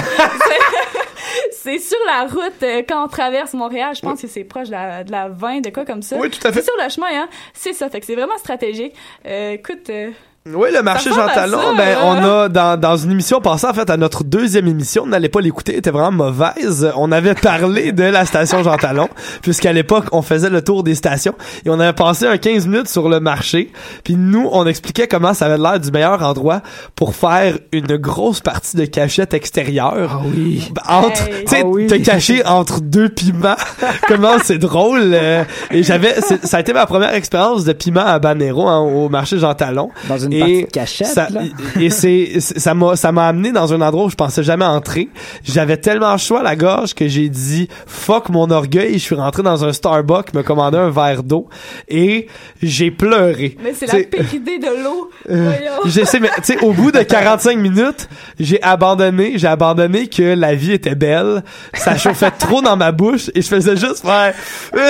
Speaker 14: C'est- sur la route euh, quand on traverse Montréal. Je pense que c'est proche de la, de la 20, de quoi comme ça.
Speaker 7: Oui, tout à fait.
Speaker 14: C'est sur le chemin, hein. C'est ça. Fait que c'est vraiment stratégique. Euh, écoute, euh,
Speaker 7: Oui, le marché Jean Talon, ben, on a, dans, dans une émission passée, en fait, à notre deuxième émission, on n'allait pas l'écouter, était vraiment mauvaise. On avait parlé de la station Jean Talon, puisqu'à l'époque, on faisait le tour des stations, et on avait passé un 15 minutes sur le marché, puis nous, on expliquait comment ça avait l'air du meilleur endroit pour faire une grosse partie de cachette extérieure.
Speaker 8: Ah oui.
Speaker 7: Entre, tu sais, te cacher entre deux piments. comment c'est drôle. euh, et j'avais, c'est- ça a été ma première expérience de piment à Banero hein, au marché Jean Talon.
Speaker 8: Dans une
Speaker 7: Et
Speaker 8: partie de cachette,
Speaker 7: ça,
Speaker 8: là.
Speaker 7: et c'est ça m'a ça m'a amené dans un endroit où je pensais jamais entrer. J'avais tellement chaud à la gorge que j'ai dit fuck mon orgueil, je suis rentré dans un Starbucks, me commandé un verre d'eau et j'ai pleuré.
Speaker 14: Mais c'est la pire idée de l'eau.
Speaker 7: euh,
Speaker 14: Voyons.
Speaker 7: je sais, mais tu sais, au bout de 45 minutes, j'ai abandonné, j'ai abandonné que la vie était belle. Ça chauffait trop dans ma bouche et je faisais juste faire. tu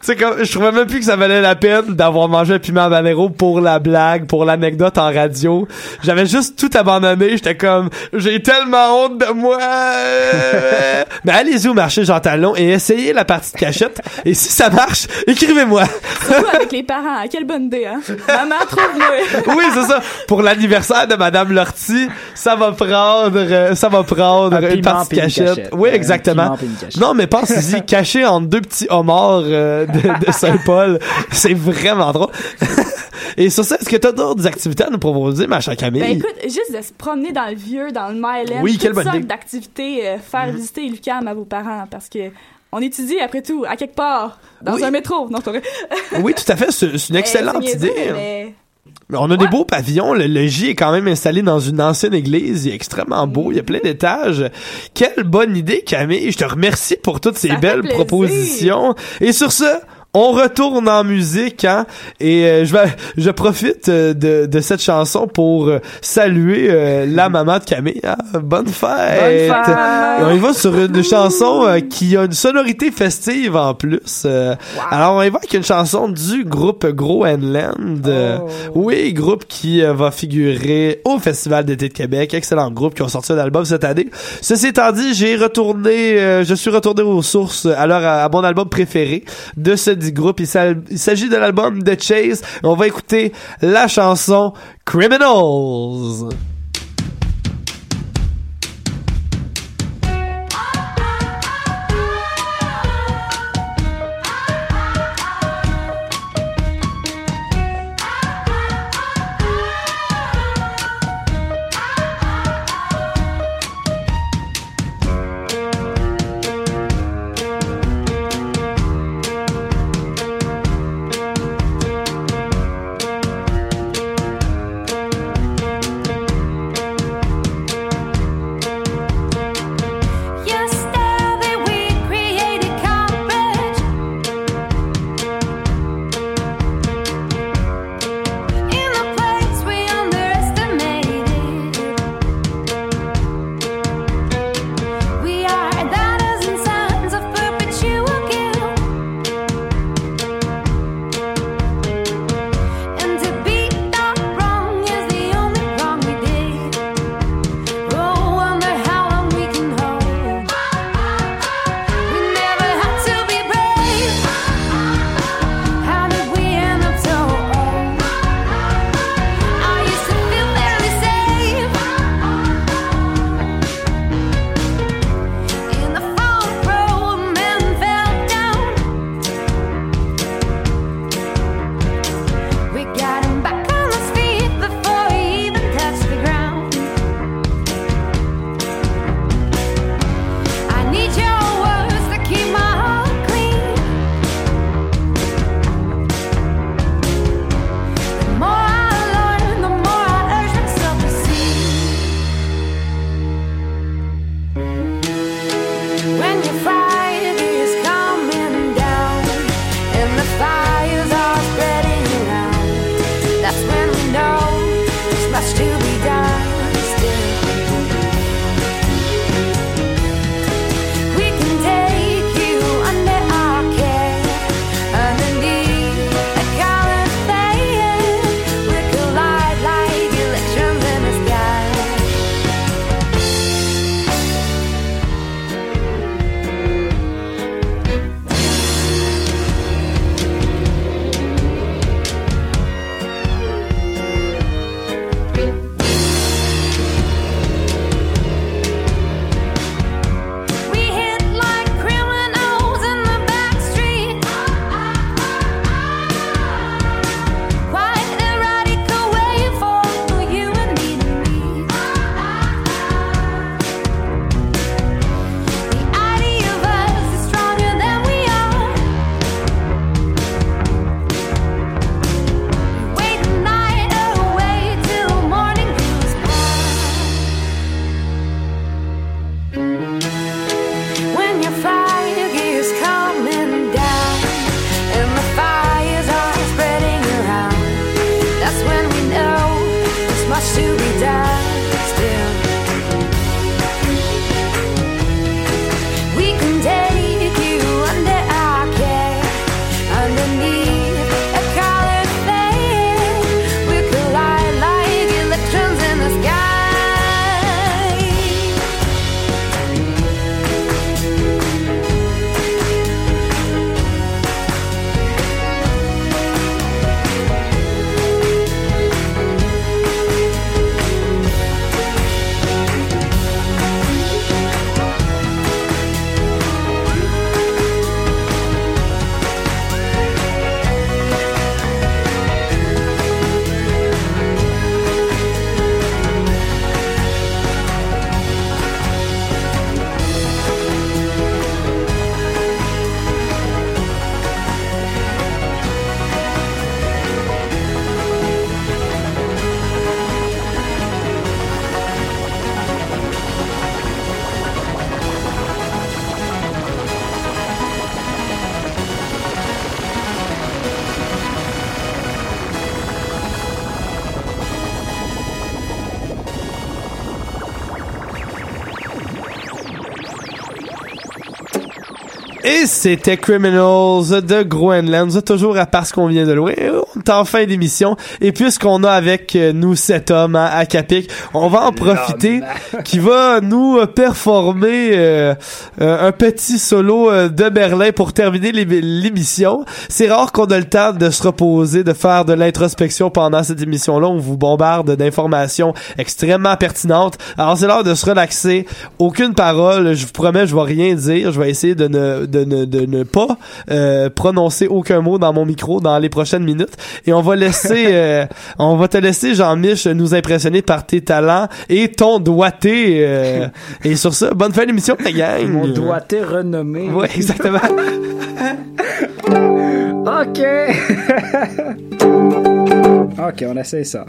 Speaker 7: sais, comme, je trouvais même plus que ça valait la peine d'avoir mangé un piment habanero pour la blague, pour l'anecdote en radio. J'avais juste tout abandonné. J'étais comme, j'ai tellement honte de moi. mais allez-y au marché Jean Talon et essayez la partie de cachette. Et si ça marche, écrivez-moi.
Speaker 14: Avec les parents. Quelle bonne idée, hein? Maman, trouve-moi.
Speaker 7: oui, c'est ça. Pour l'anniversaire de Madame Lortie, ça va prendre, euh, ça va prendre
Speaker 8: Un
Speaker 7: une
Speaker 8: piment
Speaker 7: partie de cachette.
Speaker 8: cachette.
Speaker 7: Oui,
Speaker 8: Un
Speaker 7: exactement. Non, mais pense-y, caché entre deux petits homards euh, de, de Saint-Paul, c'est vraiment drôle. Et sur ça, est-ce que t'as d'autres activités à nous proposer, ma chère Camille?
Speaker 14: Ben écoute, juste de se promener dans le vieux, dans le Myland,
Speaker 7: Oui,
Speaker 14: toutes
Speaker 7: quelle bonne
Speaker 14: sortes
Speaker 7: idée.
Speaker 14: d'activités, euh, faire visiter l'UQAM à vos parents, parce que on étudie après tout, à quelque part, dans
Speaker 7: Oui.
Speaker 14: un métro. Non.
Speaker 7: Oui, tout à fait. C'est c'est une excellente
Speaker 14: Eh, c'est
Speaker 7: idée.
Speaker 14: mais-
Speaker 7: On a des beaux pavillons. Le, J est quand même installé dans une ancienne église. Il est extrêmement beau. Il y a plein d'étages. Quelle bonne idée, Camille. Je te remercie pour toutes ces
Speaker 14: Ça
Speaker 7: belles
Speaker 14: plaisir.
Speaker 7: propositions. Et sur ce, on retourne en musique, hein, et euh, je vais, je profite euh, de, de cette chanson pour euh, saluer euh, la maman de Camille. hein. Bonne fête!
Speaker 8: Bonne fête!
Speaker 7: Et on y va sur une chanson euh, qui a une sonorité festive en plus. Euh, Alors on y va avec une chanson du groupe Groenland. Euh, oui, groupe qui va figurer au Festival d'été de Québec. Excellent groupe qui ont sorti un album cette année. Ceci étant dit, j'ai retourné, euh, je suis retourné aux sources, alors à, à mon album préféré de ce dit groupe. Il s'agit de l'album de Chase. On va écouter la chanson.
Speaker 11: Criminals
Speaker 7: c'était Criminals de Groenland. Toujours à parce qu'on vient de loin. On est en fin d'émission. Et puisqu'on a avec euh, nous cet homme hein, à Capic, on va en profiter qui va nous performer euh, euh, un petit solo de Berlin pour terminer l'émission. C'est rare qu'on a le temps de se reposer, de faire de l'introspection pendant cette émission-là. On vous bombarde d'informations extrêmement pertinentes. Alors c'est l'heure de se relaxer. Aucune parole. Je vous promets, je vais rien dire. Je vais essayer de ne, de ne, de ne pas euh, prononcer aucun mot dans mon micro dans les prochaines minutes. Et on va laisser, euh, on va te laisser, Jean-Mich, nous impressionner par tes talents et ton doigté. Euh, et sur ça, bonne fin d'émission, la gang.
Speaker 8: Mon doigté renommé.
Speaker 7: Oui, exactement.
Speaker 8: ok. ok, on essaie ça.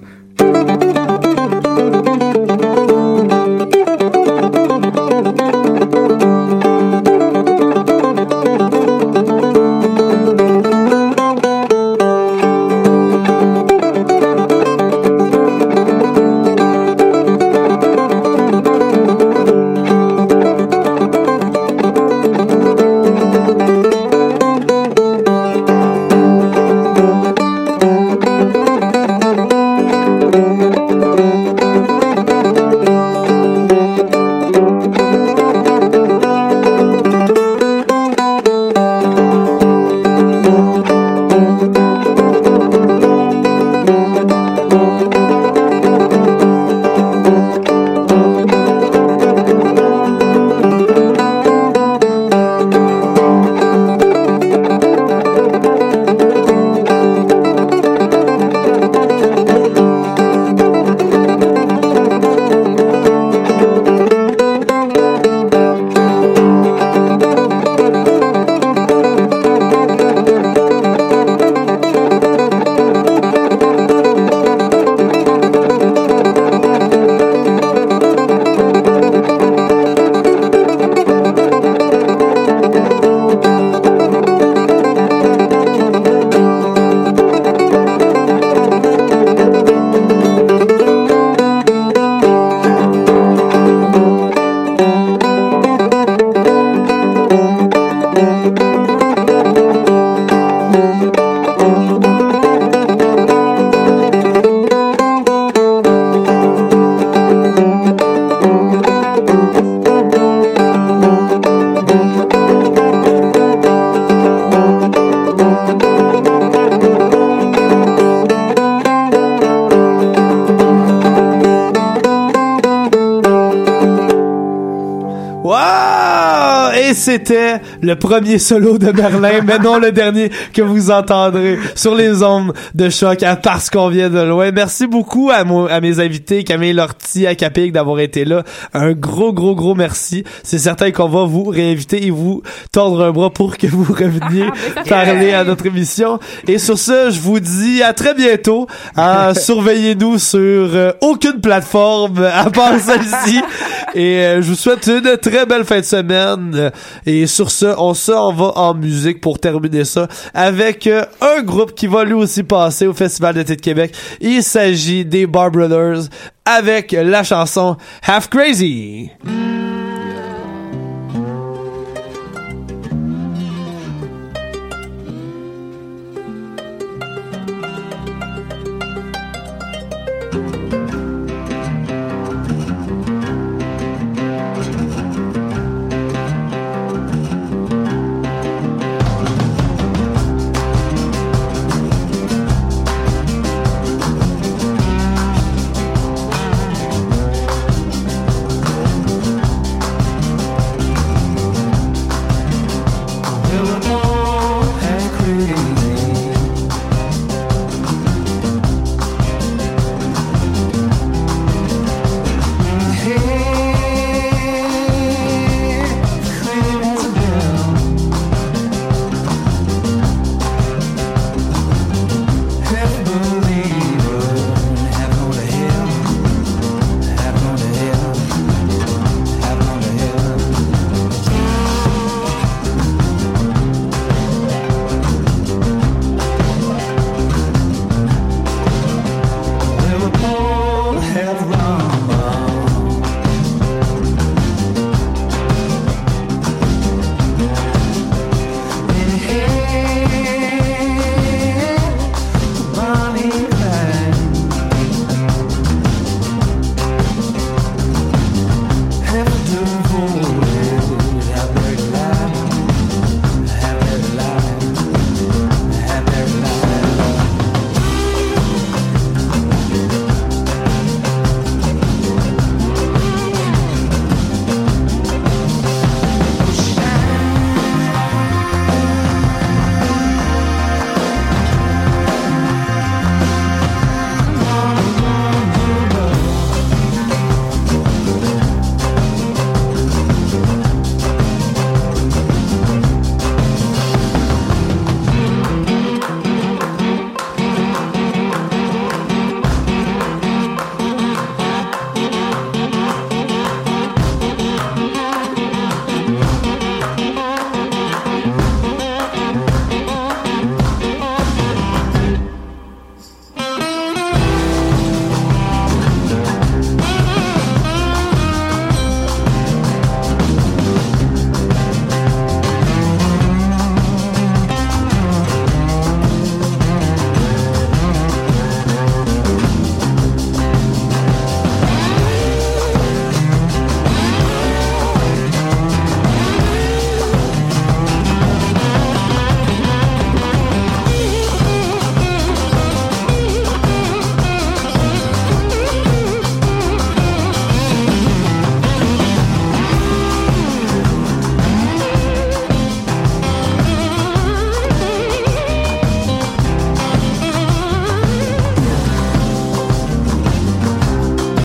Speaker 7: C'était le premier solo de Merlin, mais non le dernier que vous entendrez sur les ondes de choc à parce qu'on vient de loin. Merci beaucoup à, à mes invités, Camille Lortie, à Capic d'avoir été là. Un gros, gros, gros merci. C'est certain qu'on va vous réinviter et vous tordre un bras pour que vous reveniez parler à notre émission. Et sur ce, je vous dis à très bientôt. Hein, surveillez-nous sur euh, aucune plateforme à part celle-ci. Et euh, je vous souhaite une très belle fin de semaine. Et sur ce, on s'en va en musique pour terminer ça avec euh, un groupe qui va lui aussi passer au Festival d'été de Québec. Il s'agit des Bar Brothers avec la chanson Half Crazy.